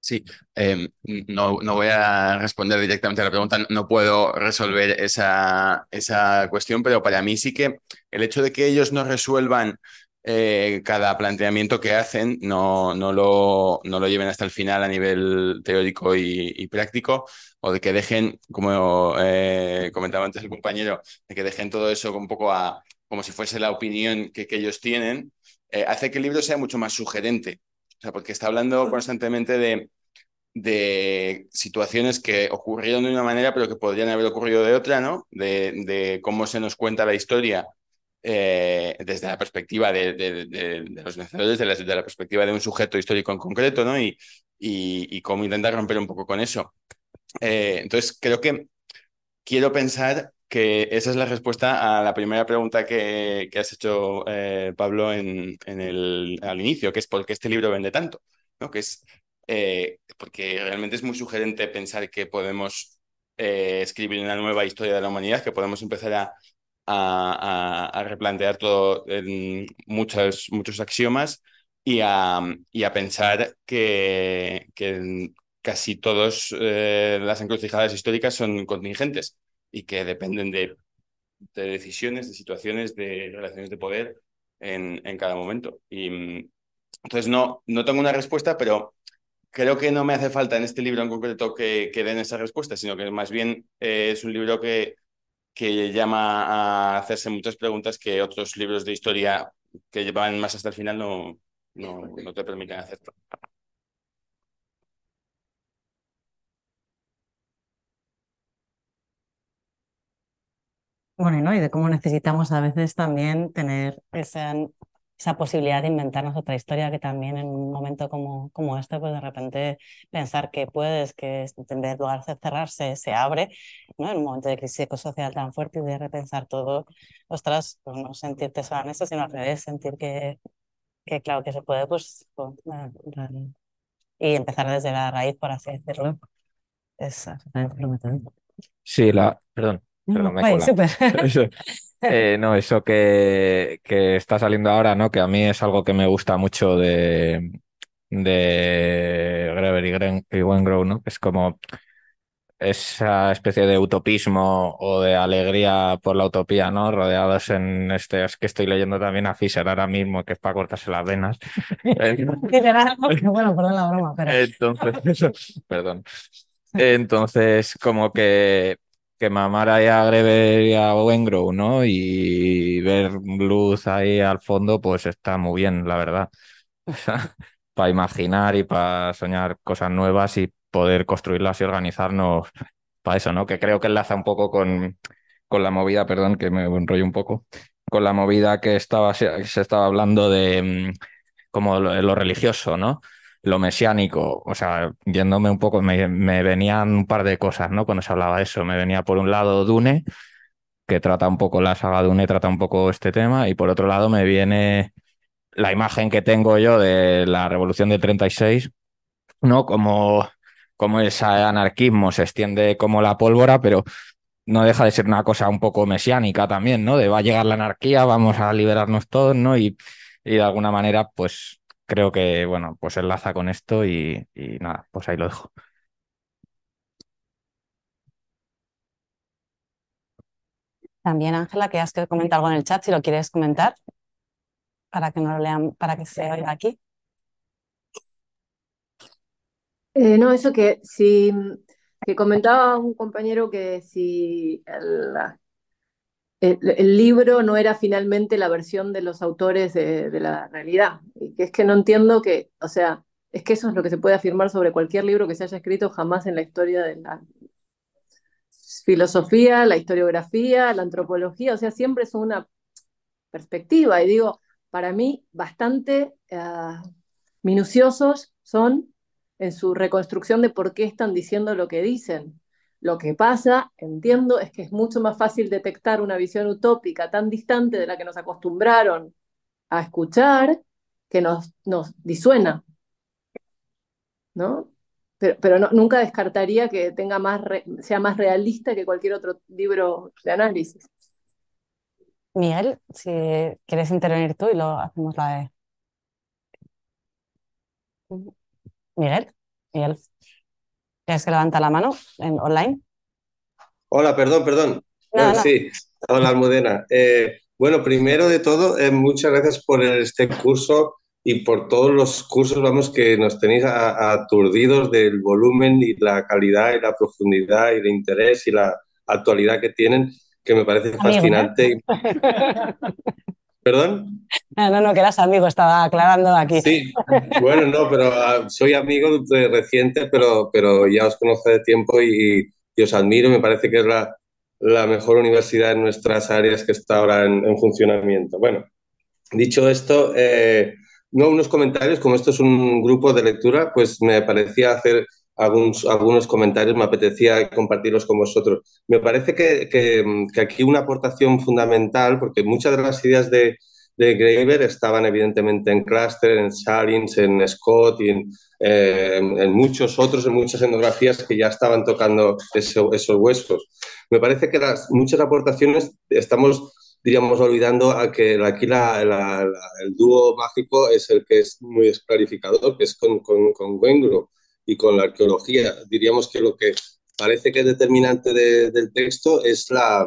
Sí, em, no, no voy a responder directamente a la pregunta, no puedo resolver esa, esa cuestión, pero para mí sí que el hecho de que ellos no resuelvan eh, cada planteamiento que hacen, no, no, lo, no lo lleven hasta el final a nivel teórico y, práctico, o de que dejen, como eh, comentaba antes el compañero, de que dejen todo eso un poco a, como si fuese la opinión que, que ellos tienen, eh, hace que el libro sea mucho más sugerente. O sea, porque está hablando constantemente de, de situaciones que ocurrieron de una manera, pero que podrían haber ocurrido de otra, ¿no? De, de cómo se nos cuenta la historia eh, desde la perspectiva de, de, de los vencedores, desde la, la, perspectiva de un sujeto histórico en concreto, ¿no? Y, y, y cómo intentar romper un poco con eso. Eh, entonces, creo que quiero pensar que esa es la respuesta a la primera pregunta que, que has hecho, eh, Pablo, en, en el, al inicio, que es por qué este libro vende tanto, ¿no? Que es eh, porque realmente es muy sugerente pensar que podemos eh, escribir una nueva historia de la humanidad, que podemos empezar a, a, replantear todo en muchos, muchos axiomas y a, y a pensar que, que casi todas las encrucijadas históricas son contingentes y que dependen de, de, decisiones, de situaciones, de relaciones de poder en, en cada momento. Y entonces no, no tengo una respuesta, pero creo que no me hace falta en este libro en concreto que, que den esa respuesta, sino que más bien eh, es un libro que, que llama a hacerse muchas preguntas que otros libros de historia que llevan más hasta el final no, no, no te permiten hacer. Bueno, ¿no? y de cómo necesitamos a veces también tener esa, esa posibilidad de inventarnos otra historia que también en un momento como, como este, pues de repente pensar que puedes, que en vez de cerrarse, se abre, ¿no? En un momento de crisis ecosocial tan fuerte y de repensar todo, ostras, pues no sentirte solo en eso, sino al revés, sentir que, que claro que se puede, pues, pues y empezar desde la raíz, por así decirlo. Es absolutamente prometedor. Sí, la, perdón, perdón, me Ay, súper. [laughs] Eh, no, eso que, que, está saliendo ahora, ¿no? Que a mí es algo que me gusta mucho de, de Greber y, Gren, y Wengrow, ¿no? Que es como esa especie de utopismo o de alegría por la utopía, ¿no? Rodeados en este, es que estoy leyendo también a Fischer ahora mismo, que es para cortarse las venas. [laughs] bueno, perdón la broma, pero... Entonces, [laughs] perdón. Entonces, como que mamar ahí a Greber y a Wengrow, ¿no? Y ver luz ahí al fondo, pues está muy bien, la verdad. [laughs] para imaginar y para soñar cosas nuevas y poder construirlas y organizarnos para eso, ¿no? Que creo que enlaza un poco con, con la movida, perdón, que me enrollo un poco, con la movida que estaba, se, estaba hablando de mm, como lo religioso, ¿no? Lo mesiánico, o sea, yéndome un poco, me, me, venían un par de cosas, ¿no? Cuando se hablaba de eso, me venía por un lado Dune, que trata un poco la saga Dune, trata un poco este tema, y por otro lado me viene la imagen que tengo yo de la Revolución del 36, ¿no? Como, como ese anarquismo se extiende como la pólvora, pero no deja de ser una cosa un poco mesiánica también, ¿no? De va a llegar la anarquía, vamos a liberarnos todos, ¿no? Y, y de alguna manera, pues creo que, bueno, pues enlaza con esto y, y nada, pues ahí lo dejo. También, Ángela, que has que comentar algo en el chat, si lo quieres comentar, para que no lo lean, para que se oiga aquí. Eh, no, eso que si que comentaba un compañero que si el, el, libro no era finalmente la versión de los autores de, la realidad. Y que es que no entiendo que, o sea, es que eso es lo que se puede afirmar sobre cualquier libro que se haya escrito jamás en la historia de la filosofía, la historiografía, la antropología, o sea, siempre es una perspectiva. Y digo, para mí, bastante uh, minuciosos son en su reconstrucción de por qué están diciendo lo que dicen. Lo que pasa, entiendo, es que es mucho más fácil detectar una visión utópica tan distante de la que nos acostumbraron a escuchar que nos, nos disuena. ¿No? Pero, pero no, nunca descartaría que tenga más re, sea más realista que cualquier otro libro de análisis. Miguel, si quieres intervenir tú y lo hacemos la de. Miguel, Miguel, ¿tienes que levantar la mano en online? Hola, perdón, perdón. No, Eh, no. sí, hola Almudena. Eh, bueno, primero de todo, eh, muchas gracias por este curso y por todos los cursos, vamos, que nos tenéis aturdidos del volumen y la calidad y la profundidad y el interés y la actualidad que tienen, que me parece Amigo, ¿eh? [laughs] ¿Perdón? No, no, no, que eras amigo, estaba aclarando aquí. Sí, bueno, no, pero ah, soy amigo de reciente, pero, pero ya os conozco de tiempo y, y os admiro. Me parece que es la, la mejor universidad en nuestras áreas que está ahora en, en funcionamiento. Bueno, dicho esto, eh, no unos comentarios, como esto es un grupo de lectura, pues me parecía hacer algunos, algunos comentarios, me apetecía compartirlos con vosotros. Me parece que, que, que aquí una aportación fundamental, porque muchas de las ideas de, de Graeber estaban evidentemente en Cluster, en Salins, en Scott y en, eh, en muchos otros, en muchas etnografías que ya estaban tocando eso- esos huesos. Me parece que las muchas aportaciones estamos, diríamos, olvidando a que aquí la- la- la- el dúo mágico es el que es muy clarificador, que es con, con, con Wengro y con la arqueología. Diríamos que lo que parece que es determinante de- del texto es la,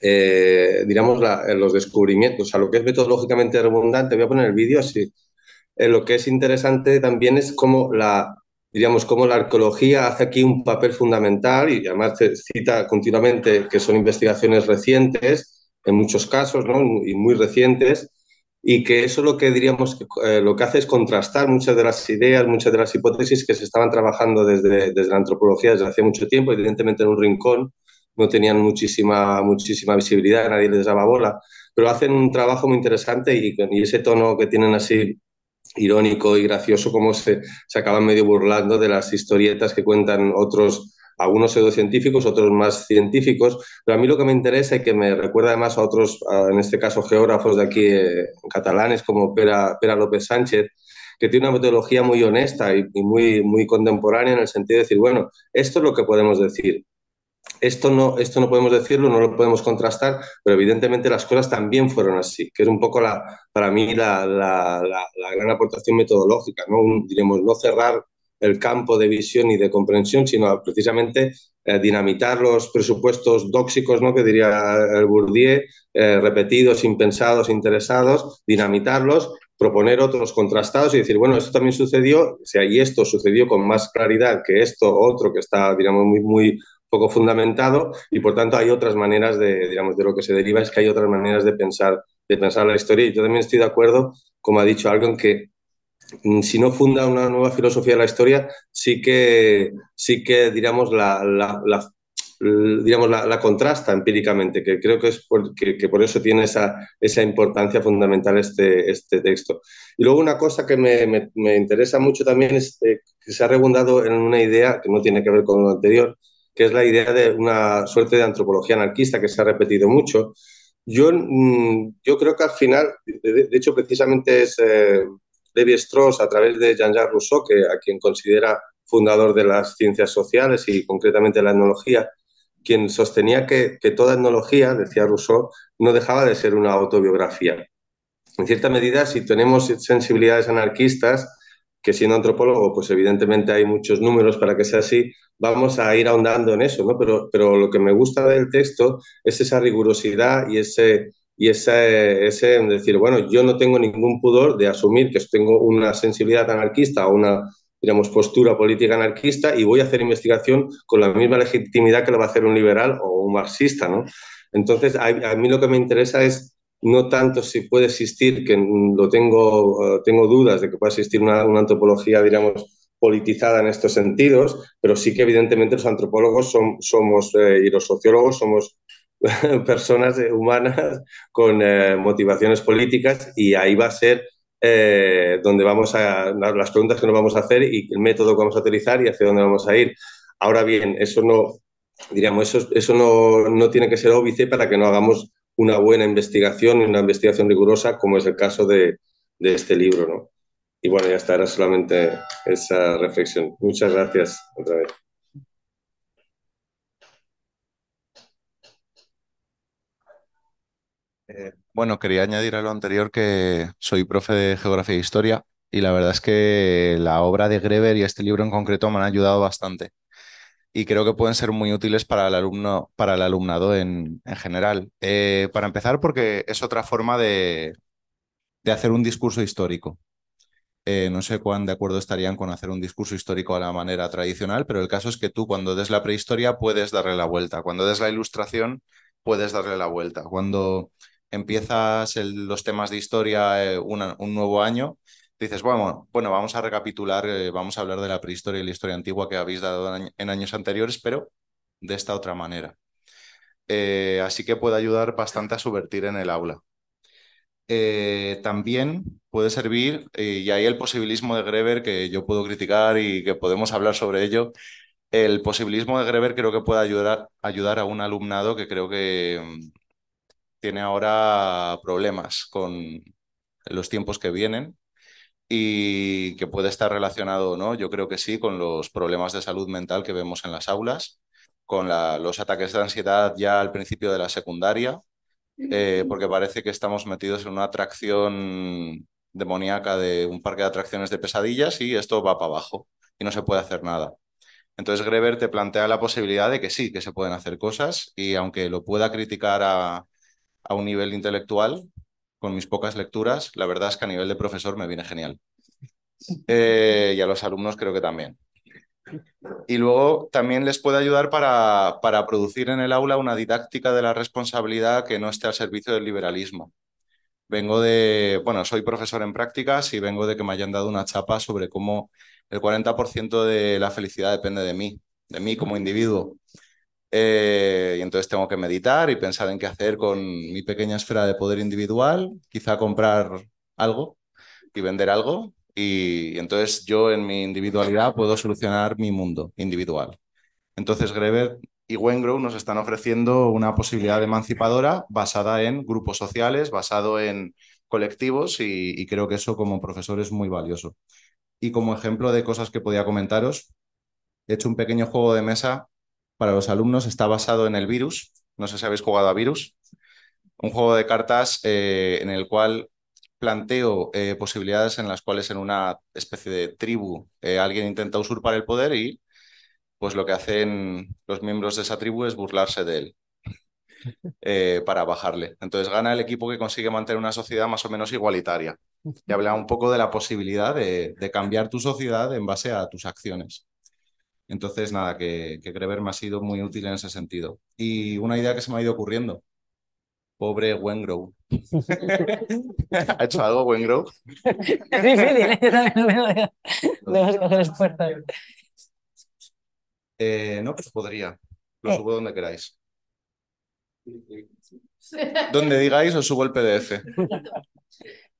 eh, la- los descubrimientos, o sea, lo que es metodológicamente redundante, voy a poner el vídeo así. Eh, lo que es interesante también es cómo la, diríamos, cómo la arqueología hace aquí un papel fundamental y además te cita continuamente que son investigaciones recientes, en muchos casos, ¿no? y muy recientes, y que eso lo que diríamos que, eh, lo que hace es contrastar muchas de las ideas, muchas de las hipótesis que se estaban trabajando desde, desde la antropología desde hace mucho tiempo, evidentemente en un rincón, no tenían muchísima, muchísima visibilidad, nadie les daba bola, pero hacen un trabajo muy interesante y, y ese tono que tienen así irónico y gracioso como se, se acaban medio burlando de las historietas que cuentan otros, algunos pseudocientíficos, otros más científicos, pero a mí lo que me interesa y que me recuerda además a otros, en este caso geógrafos de aquí eh, catalanes como Pera, Pera López Sánchez, que tiene una metodología muy honesta y, y muy, muy contemporánea en el sentido de decir, bueno, esto es lo que podemos decir, esto no, esto no podemos decirlo, no lo podemos contrastar, pero evidentemente las cosas también fueron así, que es un poco la, para mí la, la, la, la gran aportación metodológica, ¿no? Un, diremos, no cerrar el campo de visión y de comprensión, sino precisamente eh, dinamitar los presupuestos dóxicos, ¿no? que diría el Bourdieu, eh, repetidos, impensados, interesados, dinamitarlos, proponer otros contrastados y decir, bueno, esto también sucedió, o sea, y esto sucedió con más claridad que esto, otro que está, digamos, muy, muy poco fundamentado y por tanto hay otras maneras de, digamos, de lo que se deriva es que hay otras maneras de pensar, de pensar la historia y yo también estoy de acuerdo, como ha dicho algo, en que si no funda una nueva filosofía de la historia, sí que, sí que diríamos, la, la, la digamos, la, la, contrasta empíricamente, que creo que es por, que, que, por eso tiene esa, esa importancia fundamental este, este texto. Y luego una cosa que me, me, me interesa mucho también es eh, que se ha rebundado en una idea que no tiene que ver con lo anterior, que es la idea de una suerte de antropología anarquista que se ha repetido mucho. Yo, mm, yo creo que al final, de, de hecho, precisamente es eh, Levi Strauss, a través de Jean-Jacques Rousseau, que, a quien considera fundador de las ciencias sociales y concretamente la etnología, quien sostenía que, toda etnología, decía Rousseau, no dejaba de ser una autobiografía. En cierta medida, si tenemos sensibilidades anarquistas, que siendo antropólogo, pues evidentemente hay muchos números para que sea así, vamos a ir ahondando en eso, ¿no? Pero lo que me gusta del texto es esa rigurosidad y ese, y ese, ese decir, bueno, yo no tengo ningún pudor de asumir que tengo una sensibilidad anarquista o una, digamos, postura política anarquista y voy a hacer investigación con la misma legitimidad que lo va a hacer un liberal o un marxista, ¿no? Entonces, a, a mí lo que me interesa es no tanto si puede existir, que lo tengo, uh, tengo dudas de que pueda existir una, una, antropología, digamos, politizada en estos sentidos, pero sí que evidentemente los antropólogos son, somos eh, y los sociólogos somos [laughs] personas humanas con eh, motivaciones políticas y ahí va a ser eh, donde vamos a, las preguntas que nos vamos a hacer y el método que vamos a utilizar y hacia dónde vamos a ir. Ahora bien, eso no, diríamos, eso, eso no, no tiene que ser óbice para que no hagamos una buena investigación y una investigación rigurosa, como es el caso de, de este libro. ¿no? Y bueno, ya está, era solamente esa reflexión. Muchas gracias otra vez. Eh, bueno, quería añadir a lo anterior que soy profe de Geografía e Historia y la verdad es que la obra de Greber y este libro en concreto me han ayudado bastante y creo que pueden ser muy útiles para el alumno, para el alumnado en, en general. Eh, para empezar, porque es otra forma de, de hacer un discurso histórico. Eh, no sé cuán de acuerdo estarían con hacer un discurso histórico a la manera tradicional, pero el caso es que tú cuando des la prehistoria puedes darle la vuelta, cuando des la ilustración puedes darle la vuelta, cuando empiezas los temas de historia eh, un nuevo año, dices, bueno, bueno, vamos a recapitular, eh, vamos a hablar de la prehistoria y la historia antigua que habéis dado en, años anteriores, pero de esta otra manera. Eh, así que puede ayudar bastante a subvertir en el aula. También puede servir, y ahí el posibilismo de Greber, que yo puedo criticar y que podemos hablar sobre ello, el posibilismo de Greber creo que puede ayudar, ayudar a un alumnado que creo que tiene ahora problemas con los tiempos que vienen y que puede estar relacionado, ¿no? Yo creo que sí, con los problemas de salud mental que vemos en las aulas, con la, los ataques de ansiedad ya al principio de la secundaria, eh, porque parece que estamos metidos en una atracción demoníaca de un parque de atracciones de pesadillas y esto va para abajo y no se puede hacer nada. Entonces Greber te plantea la posibilidad de que sí, que se pueden hacer cosas y aunque lo pueda criticar a, a un nivel intelectual, con mis pocas lecturas, la verdad es que a nivel de profesor me viene genial. [laughs] Eh, y a los alumnos creo que también. Y luego también les puede ayudar para, para producir en el aula una didáctica de la responsabilidad que no esté al servicio del liberalismo. Vengo de, bueno, soy profesor en prácticas y vengo de que me hayan dado una chapa sobre cómo el 40% de la felicidad depende de mí, de mí como individuo. Eh, y entonces tengo que meditar y pensar en qué hacer con mi pequeña esfera de poder individual, quizá comprar algo y vender algo. Y, entonces yo en mi individualidad puedo solucionar mi mundo individual. Entonces Greber y Wengrow nos están ofreciendo una posibilidad emancipadora basada en grupos sociales, basado en colectivos y, y creo que eso como profesor es muy valioso. Y como ejemplo de cosas que podía comentaros, he hecho un pequeño juego de mesa para los alumnos está basado en el virus. No sé si habéis jugado a virus. Un juego de cartas eh, en el cual planteo eh, posibilidades en las cuales en una especie de tribu eh, alguien intenta usurpar el poder y pues lo que hacen los miembros de esa tribu es burlarse de él [laughs] eh, para bajarle. Entonces gana el equipo que consigue mantener una sociedad más o menos igualitaria. Y habla un poco de la posibilidad de, de cambiar tu sociedad en base a tus acciones. Entonces, nada, que, que Greber me ha sido muy útil en ese sentido. Y una idea que se me ha ido ocurriendo. Pobre Wengrow. [laughs] ¿Ha hecho algo Wengrow? Es difícil, yo también lo veo de, de coger esfuerzo. Eh, no, pues podría. Lo Eh. subo donde queráis. Donde digáis, os subo el PDF.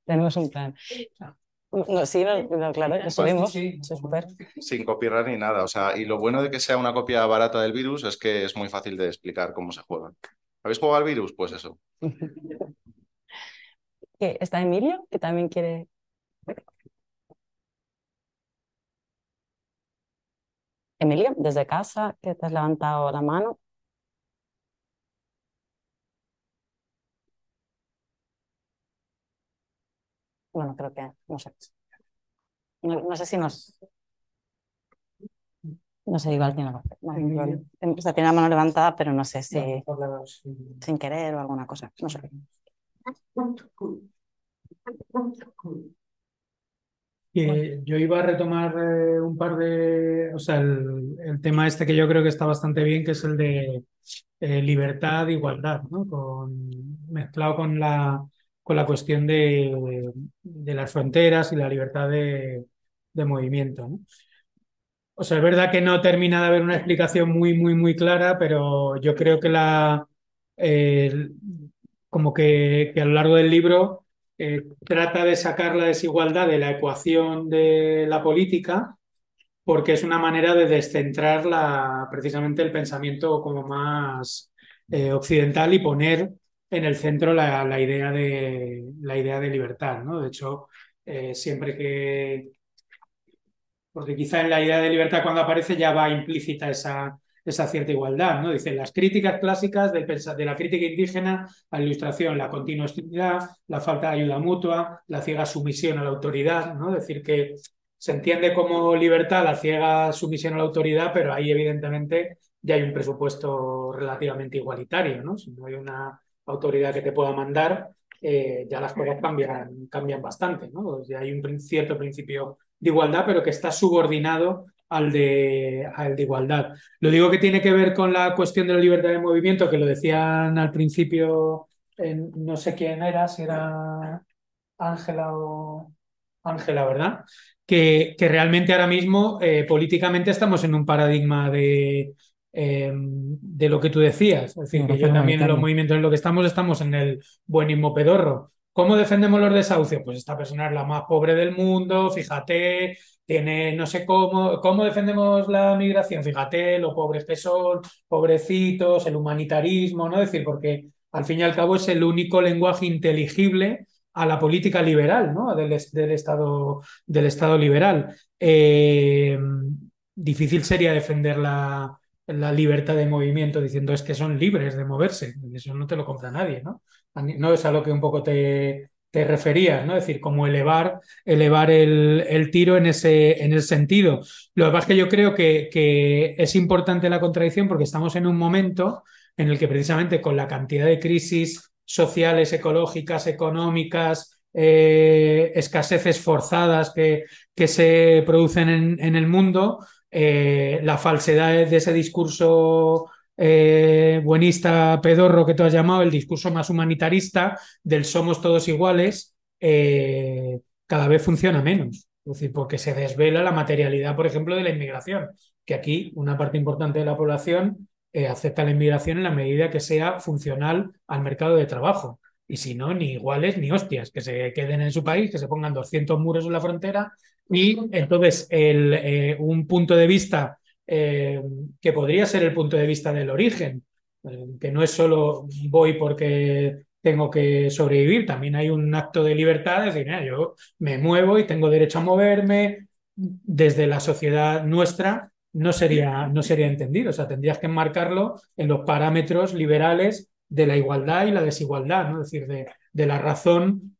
Tenemos un plan. No, sí, no, no, claro, lo subimos. Sí, súper. Sin copyright ni nada. O sea, y lo bueno de que sea una copia barata del virus es que es muy fácil de explicar cómo se juega. ¿Habéis jugado al virus? Pues eso. [laughs] ¿Qué? ¿Está Emilio? Que también quiere. Emilio, desde casa, que te has levantado la mano. Bueno, creo que, no sé. No, no sé si nos. No sé, igual tiene. No. O sea, tiene la mano levantada, pero no sé si sin querer o alguna cosa. No sé. Yo iba a retomar eh, un par de, o sea, el, el tema este que yo creo que está bastante bien, que es el de eh, libertad e igualdad, ¿no? Con, mezclado con la, con la cuestión de, las fronteras y la libertad de, movimiento. O sea, es verdad que no termina de haber una explicación muy, muy, muy clara, pero yo creo que la, eh, como que, que a lo largo del libro eh, trata de sacar la desigualdad de la ecuación de la política porque es una manera de descentrar la, precisamente el pensamiento como más eh, occidental y poner en el centro la, idea, de, la idea de libertad. ¿no? De hecho, eh, siempre que... Porque quizá en la idea de libertad cuando aparece ya va implícita esa, esa cierta igualdad, ¿no? Dicen las críticas clásicas del, de la crítica indígena a ilustración, la continuidad, la falta de ayuda mutua, la ciega sumisión a la autoridad, ¿no? Decir que se entiende como libertad la ciega sumisión a la autoridad, pero ahí evidentemente ya hay un presupuesto relativamente igualitario, ¿no? Si no hay una autoridad que te pueda mandar, eh, ya las cosas cambian, cambian bastante, ¿no? Hay un cierto principio de igualdad, pero que está subordinado al de, al de igualdad. Lo digo que tiene que ver con la cuestión de la libertad de movimiento, que lo decían al principio, no sé quién era, si era Ángela o Ángela, ¿verdad? Que, que, realmente ahora mismo eh, políticamente estamos en un paradigma de, eh, de lo que tú decías. Es decir, que yo también en los movimientos en lo que estamos, estamos en el buenismo pedorro. ¿Cómo defendemos los desahucios? Pues esta persona es la más pobre del mundo, fíjate, tiene no sé cómo, cómo defendemos la migración, fíjate, los pobres que son, pobrecitos, el humanitarismo, ¿no? Es decir, porque al fin y al cabo es el único lenguaje inteligible a la política liberal, ¿no? Del, del Estado, del Estado liberal. Eh, difícil sería defender la, la libertad de movimiento diciendo es que son libres de moverse. Eso no te lo compra nadie, ¿no? No es a lo que un poco te, te referías, ¿no? Es decir, como elevar, elevar el, el, tiro en ese, en ese sentido. Lo que pasa es que yo creo que, que, es importante la contradicción porque estamos en un momento en el que precisamente con la cantidad de crisis sociales, ecológicas, económicas, eh, escaseces forzadas que, que se producen en, en el mundo, eh, la falsedad de ese discurso eh, buenista pedorro que tú has llamado, el discurso más humanitarista del somos todos iguales, eh, cada vez funciona menos. Es decir, porque se desvela la materialidad, por ejemplo, de la inmigración, que aquí una parte importante de la población eh, acepta la inmigración en la medida que sea funcional al mercado de trabajo. Y si no, ni iguales ni hostias, que se queden en su país, que se pongan 200 muros en la frontera. Y entonces el, eh, un punto de vista eh, que podría ser el punto de vista del origen, eh, que no es solo voy porque tengo que sobrevivir, también hay un acto de libertad, es decir, yo me muevo y tengo derecho a moverme, desde la sociedad nuestra no sería, no sería entendido, o sea, tendrías que enmarcarlo en los parámetros liberales de la igualdad y la desigualdad, ¿no? es decir, de, de la razón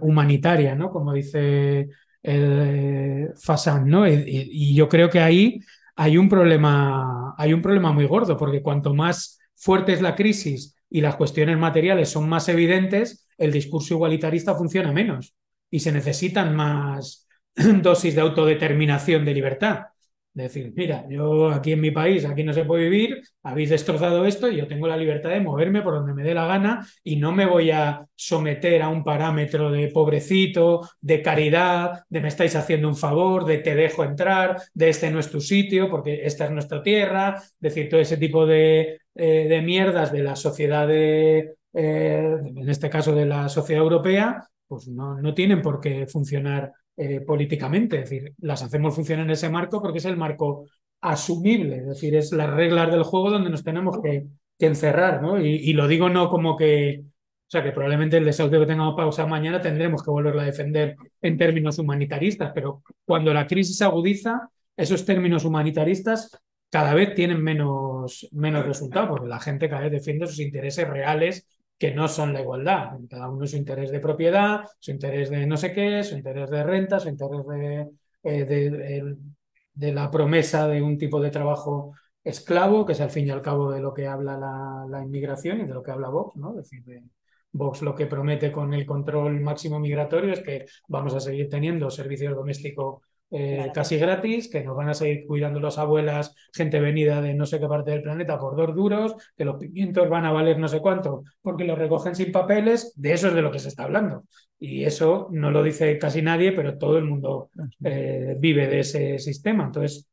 humanitaria, ¿no? como dice el Fasan, ¿no? Y, y, yo creo que ahí hay un problema, hay un problema muy gordo, porque cuanto más fuerte es la crisis y las cuestiones materiales son más evidentes, el discurso igualitarista funciona menos y se necesitan más [clears throat] dosis de autodeterminación de libertad. Decir, mira, yo aquí en mi país, aquí no se puede vivir, habéis destrozado esto y yo tengo la libertad de moverme por donde me dé la gana y no me voy a someter a un parámetro de pobrecito, de caridad, de me estáis haciendo un favor, de te dejo entrar, de este no es tu sitio porque esta es nuestra tierra, decir, todo ese tipo de, eh, de mierdas de la sociedad, de, eh, en este caso de la sociedad europea, pues no, no tienen por qué funcionar eh, políticamente. Es decir, las hacemos funcionar en ese marco porque es el marco asumible, es decir, es las reglas del juego donde nos tenemos que, encerrar, ¿no? Y, lo digo no como que, o sea, que probablemente el desahucio que tengamos pausado mañana tendremos que volverlo a defender en términos humanitaristas, pero cuando la crisis agudiza, esos términos humanitaristas cada vez tienen menos, menos resultado, porque la gente cada vez defiende sus intereses reales que no son la igualdad. Cada uno su interés de propiedad, su interés de no sé qué, su interés de renta, su interés de, eh, de, la promesa de un tipo de trabajo esclavo, que es al fin y al cabo de lo que habla la, inmigración y de lo que habla Vox, ¿no? Es decir, de, Vox lo que promete con el control máximo migratorio es que vamos a seguir teniendo servicios domésticos eh, casi gratis, que nos van a seguir cuidando las abuelas, gente venida de no sé qué parte del planeta por dos duros, que los pimientos van a valer no sé cuánto porque los recogen sin papeles, de eso es de lo que se está hablando. Y eso no lo dice casi nadie, pero todo el mundo eh, vive de ese sistema. Entonces,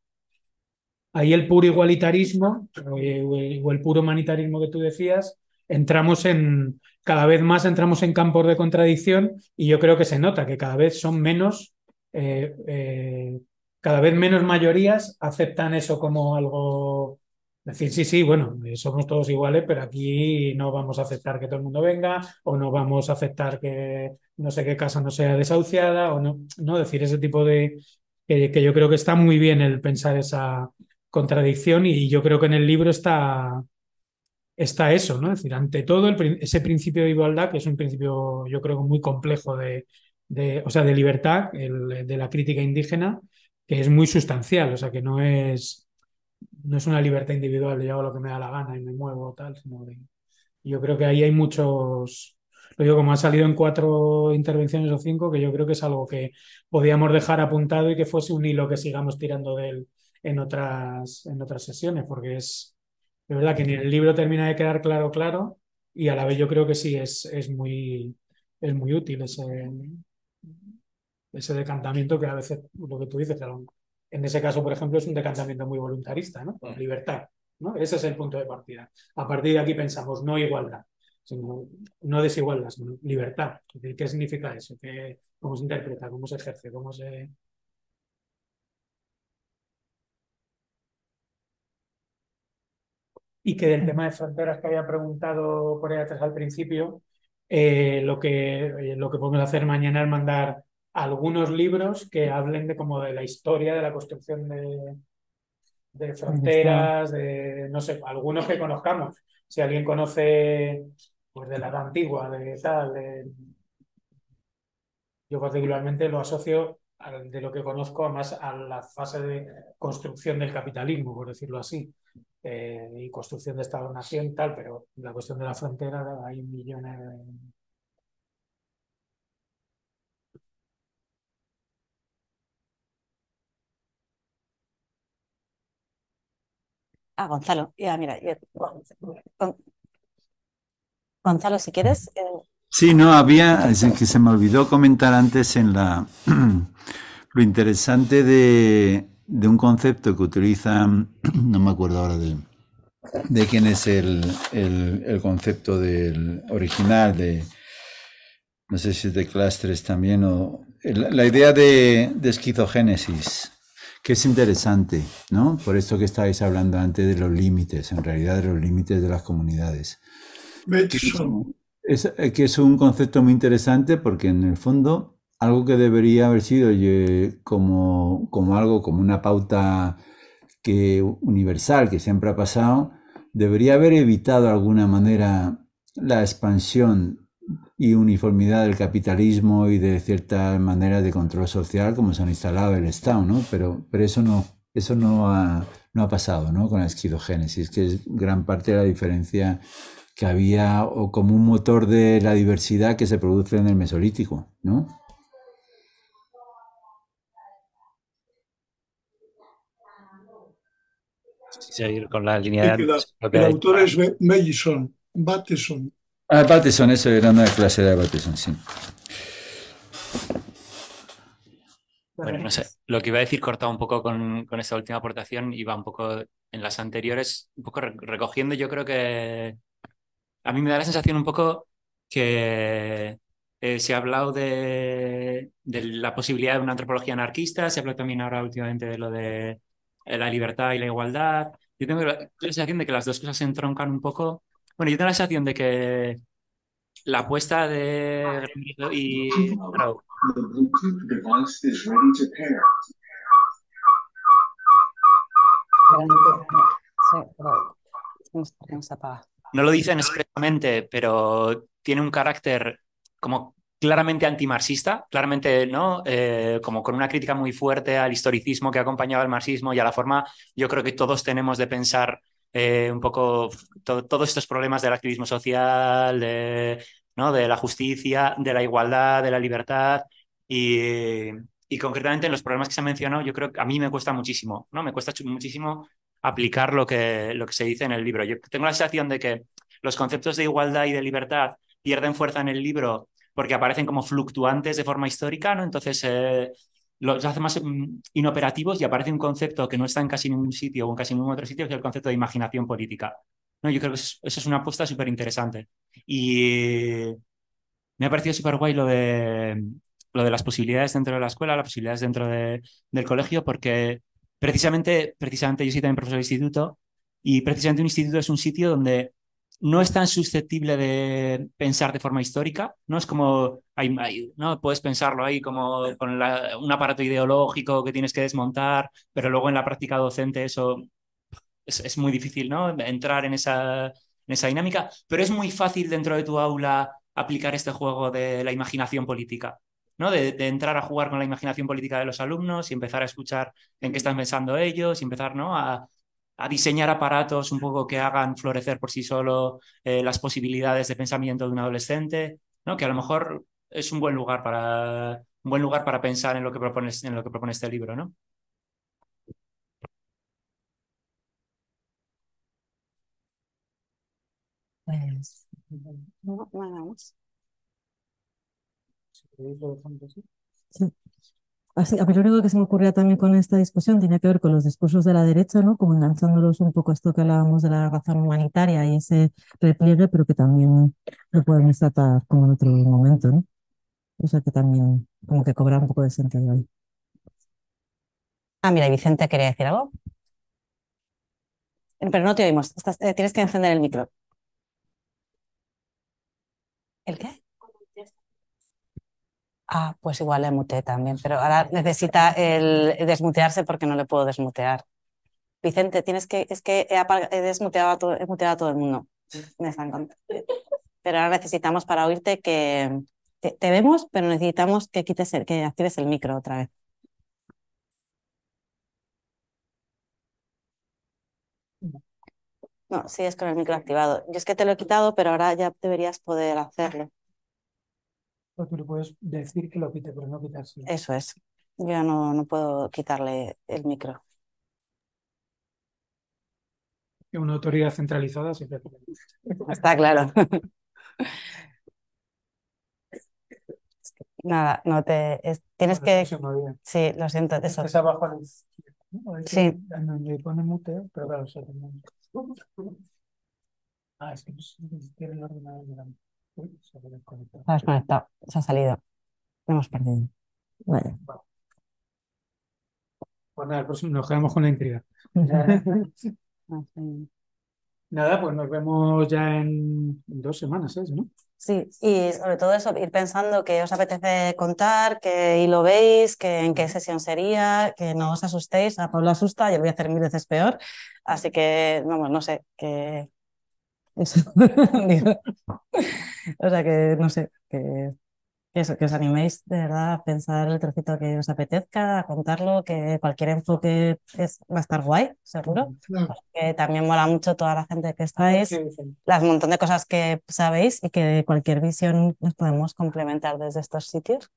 ahí el puro igualitarismo o el puro humanitarismo que tú decías, entramos en, cada vez más entramos en campos de contradicción y yo creo que se nota que cada vez son menos, eh, eh, cada vez menos mayorías aceptan eso como algo, decir, sí, sí, bueno, somos todos iguales, pero aquí no vamos a aceptar que todo el mundo venga o no vamos a aceptar que no sé qué casa no sea desahuciada o no, no decir ese tipo de, que yo creo que está muy bien el pensar esa contradicción y yo creo que en el libro está, está eso, ¿no? Es decir, ante todo ese principio de igualdad, que es un principio yo creo muy complejo de, o sea, de libertad, de la crítica indígena, que es muy sustancial, o sea, que no es, no es una libertad individual, yo hago lo que me da la gana y me muevo tal, sino yo creo que ahí hay muchos, lo digo como ha salido en cuatro intervenciones o cinco, que yo creo que es algo que podíamos dejar apuntado y que fuese un hilo que sigamos tirando de él en otras, en otras sesiones, porque es de verdad que ni el libro termina de quedar claro, claro, y a la vez yo creo que sí es, es, muy, es muy útil ese, ese decantamiento que a veces, lo que tú dices, en ese caso, por ejemplo, es un decantamiento muy voluntarista, ¿no? Libertad, ¿no? Ese es el punto de partida. A partir de aquí pensamos no igualdad, sino no desigualdad, sino libertad. ¿Qué significa eso? ¿Qué, ¿Cómo se interpreta? ¿Cómo se ejerce? ¿Cómo se, y que del tema de fronteras que había preguntado por ahí atrás al principio, eh, lo, que, eh, lo que podemos hacer mañana es mandar algunos libros que hablen de como de la historia de la construcción de, de fronteras, de no sé, algunos que conozcamos. Si alguien conoce pues de la edad antigua, de tal, yo particularmente lo asocio de lo que conozco más a la fase de construcción del capitalismo, por decirlo así. Eh, y construcción de Estado-Nación, tal, pero la cuestión de la frontera hay millones de... Ah, Gonzalo, ya, mira, Gonzalo, si quieres. Eh, sí, no, había, es que se me olvidó comentar antes en la [clears throat] lo interesante de, de un concepto que utilizan, [clears throat] no me acuerdo ahora de, de quién es el, el, concepto del original, de, no sé si es de clústeres también, o la, idea de, de, esquizogénesis, que es interesante, ¿no? Por esto que estáis hablando antes de los límites, en realidad de los límites de las comunidades. Es, que es un concepto muy interesante porque en el fondo algo que debería haber sido como, como algo, como una pauta que, universal que siempre ha pasado, debería haber evitado de alguna manera la expansión y uniformidad del capitalismo y de cierta manera de control social como se han instalado el Estado, ¿no? Pero, pero eso no, eso no ha, no ha pasado, ¿no? Con la esquizogénesis, que es gran parte de la diferencia que había o como un motor de la diversidad que se produce en el Mesolítico, ¿no? seguir con la línea de... el autor es Bateson. Ah, Bateson, eso era una clase de Bateson, sí. Bueno, no sé, lo que iba a decir cortado un poco con, con esta última aportación, iba un poco en las anteriores, un poco recogiendo, yo creo que a mí me da la sensación un poco que eh, se ha hablado de, de, la posibilidad de una antropología anarquista, se ha hablado también ahora últimamente de lo de la libertad y la igualdad. Yo tengo la, sensación de que las dos cosas se entroncan un poco. Bueno, yo tengo la sensación de que la apuesta de y no lo dicen expresamente, pero tiene un carácter como claramente antimarxista, claramente no, eh, como con una crítica muy fuerte al historicismo que acompañaba el marxismo y a la forma, yo creo que todos tenemos de pensar eh, un poco todos estos problemas del activismo social, de ¿no? De la justicia, de la igualdad, de la libertad y, y concretamente en los problemas que se han mencionado, yo creo que a mí me cuesta muchísimo, ¿no? Me cuesta muchísimo aplicar lo que, lo que se dice en el libro. Yo tengo la sensación de que los conceptos de igualdad y de libertad pierden fuerza en el libro porque aparecen como fluctuantes de forma histórica, ¿no? Entonces eh, los hace más mm, inoperativos y aparece un concepto que no está en casi ningún sitio o en casi ningún otro sitio, que es el concepto de imaginación política. ¿no? Yo creo que eso, es una apuesta súper interesante. Y me ha parecido súper guay lo de, lo de las posibilidades dentro de la escuela, las posibilidades dentro de, del colegio, porque precisamente, precisamente yo soy también profesor de instituto y precisamente un instituto es un sitio donde no es tan susceptible de pensar de forma histórica, no es como, hay, no puedes pensarlo ahí como con un aparato ideológico que tienes que desmontar, pero luego en la práctica docente eso es, muy difícil, ¿no? Entrar en esa, en esa dinámica, pero es muy fácil dentro de tu aula aplicar este juego de la imaginación política. ¿no? De, de, entrar a jugar con la imaginación política de los alumnos y empezar a escuchar en qué están pensando ellos y empezar ¿no? a, a diseñar aparatos un poco que hagan florecer por sí solo eh, las posibilidades de pensamiento de un adolescente, ¿no? que a lo mejor es un buen lugar para, un buen lugar para pensar en lo que propones, en lo que propone este libro, ¿no? Pues, no. Sí. A mí lo único que se me ocurría también con esta discusión tiene que ver con los discursos de la derecha, ¿no? Como enganchándolos un poco a esto que hablábamos de la razón humanitaria y ese repliegue, pero que también lo podemos tratar como en otro momento, ¿no? O sea que también como que cobra un poco de sentido ahí. Ah, mira, Vicente quería decir algo. Pero no te oímos. Eh, tienes que encender el micro. ¿El qué? Ah, pues igual le muteé también, pero ahora necesita el desmutearse porque no le puedo desmutear. Vicente, tienes que, es que he, desmuteado a todo, he muteado a todo el mundo. Me están contando. Pero ahora necesitamos para oírte que te, vemos, pero necesitamos que quites el, que actives el micro otra vez. No, sí, es con el micro activado. Yo es que te lo he quitado, pero ahora ya deberías poder hacerlo. Tú le puedes decir que lo quite, pero no quitarse. Eso es. Yo no, no puedo quitarle el micro. Una autoridad centralizada siempre. Está claro. Nada, no te. tienes que. Sí, lo siento. Eso. Es abajo al... Sí. Donde pone mute, pero claro, se Ah, es que tiene el ordenador delante. Se ha desconectado. Se ha salido. Lo hemos perdido. Vale. Pues nada, pues nos quedamos con la intriga. [laughs] Nada, pues nos vemos ya en dos semanas, ¿eh? ¿no? Sí, y sobre todo eso, ir pensando qué os apetece contar, que y lo veis, que en qué sesión sería, que no os asustéis, a Pablo asusta, yo lo voy a hacer mil veces peor, así que, vamos, no sé, que eso. [laughs] [laughs] o sea que, no sé, que, eso, que os animéis de verdad a pensar el trocito que os apetezca, a contarlo, que cualquier enfoque es, va a estar guay, seguro. Que también mola mucho toda la gente que estáis, las montón de cosas que sabéis y que cualquier visión nos podemos complementar desde estos sitios.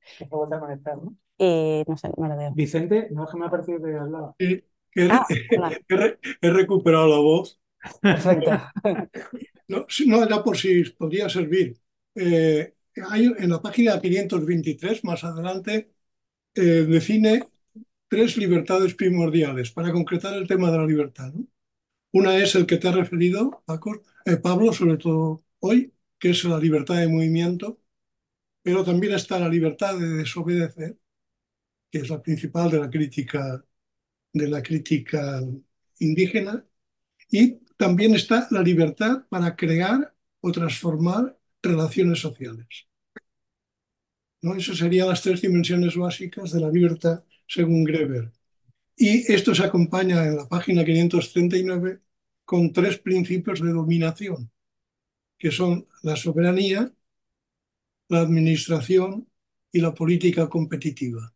Y no sé, no lo veo. Vicente, no es que me ha parecido que hablaba. Ah, [laughs] he recuperado la voz Perfecto. [laughs] No, no, era por si podría servir. Eh, hay, en la página 523, más adelante, eh, define tres libertades primordiales para concretar el tema de la libertad. Una es el que te ha referido, Paco, eh, Pablo, sobre todo hoy, que es la libertad de movimiento, pero también está la libertad de desobedecer, que es la principal de la crítica, de la crítica indígena, y también está la libertad para crear o transformar relaciones sociales. ¿No? Esas serían las tres dimensiones básicas de la libertad según Greber. Y esto se acompaña en la página 539 con tres principios de dominación, que son la soberanía, la administración y la política competitiva.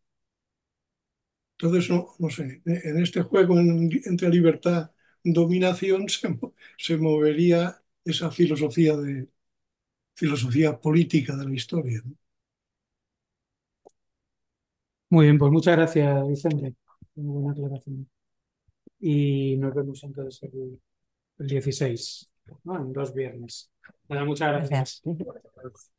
Entonces, no, no sé, en este juego entre libertad dominación [laughs] se, se movería esa filosofía de, filosofía política de la historia. ¿no? Muy bien, pues muchas gracias, Vicente. Muy buena aclaración. Y nos vemos entonces el, el 16, ¿no? en dos viernes. Nada, muchas gracias. [laughs]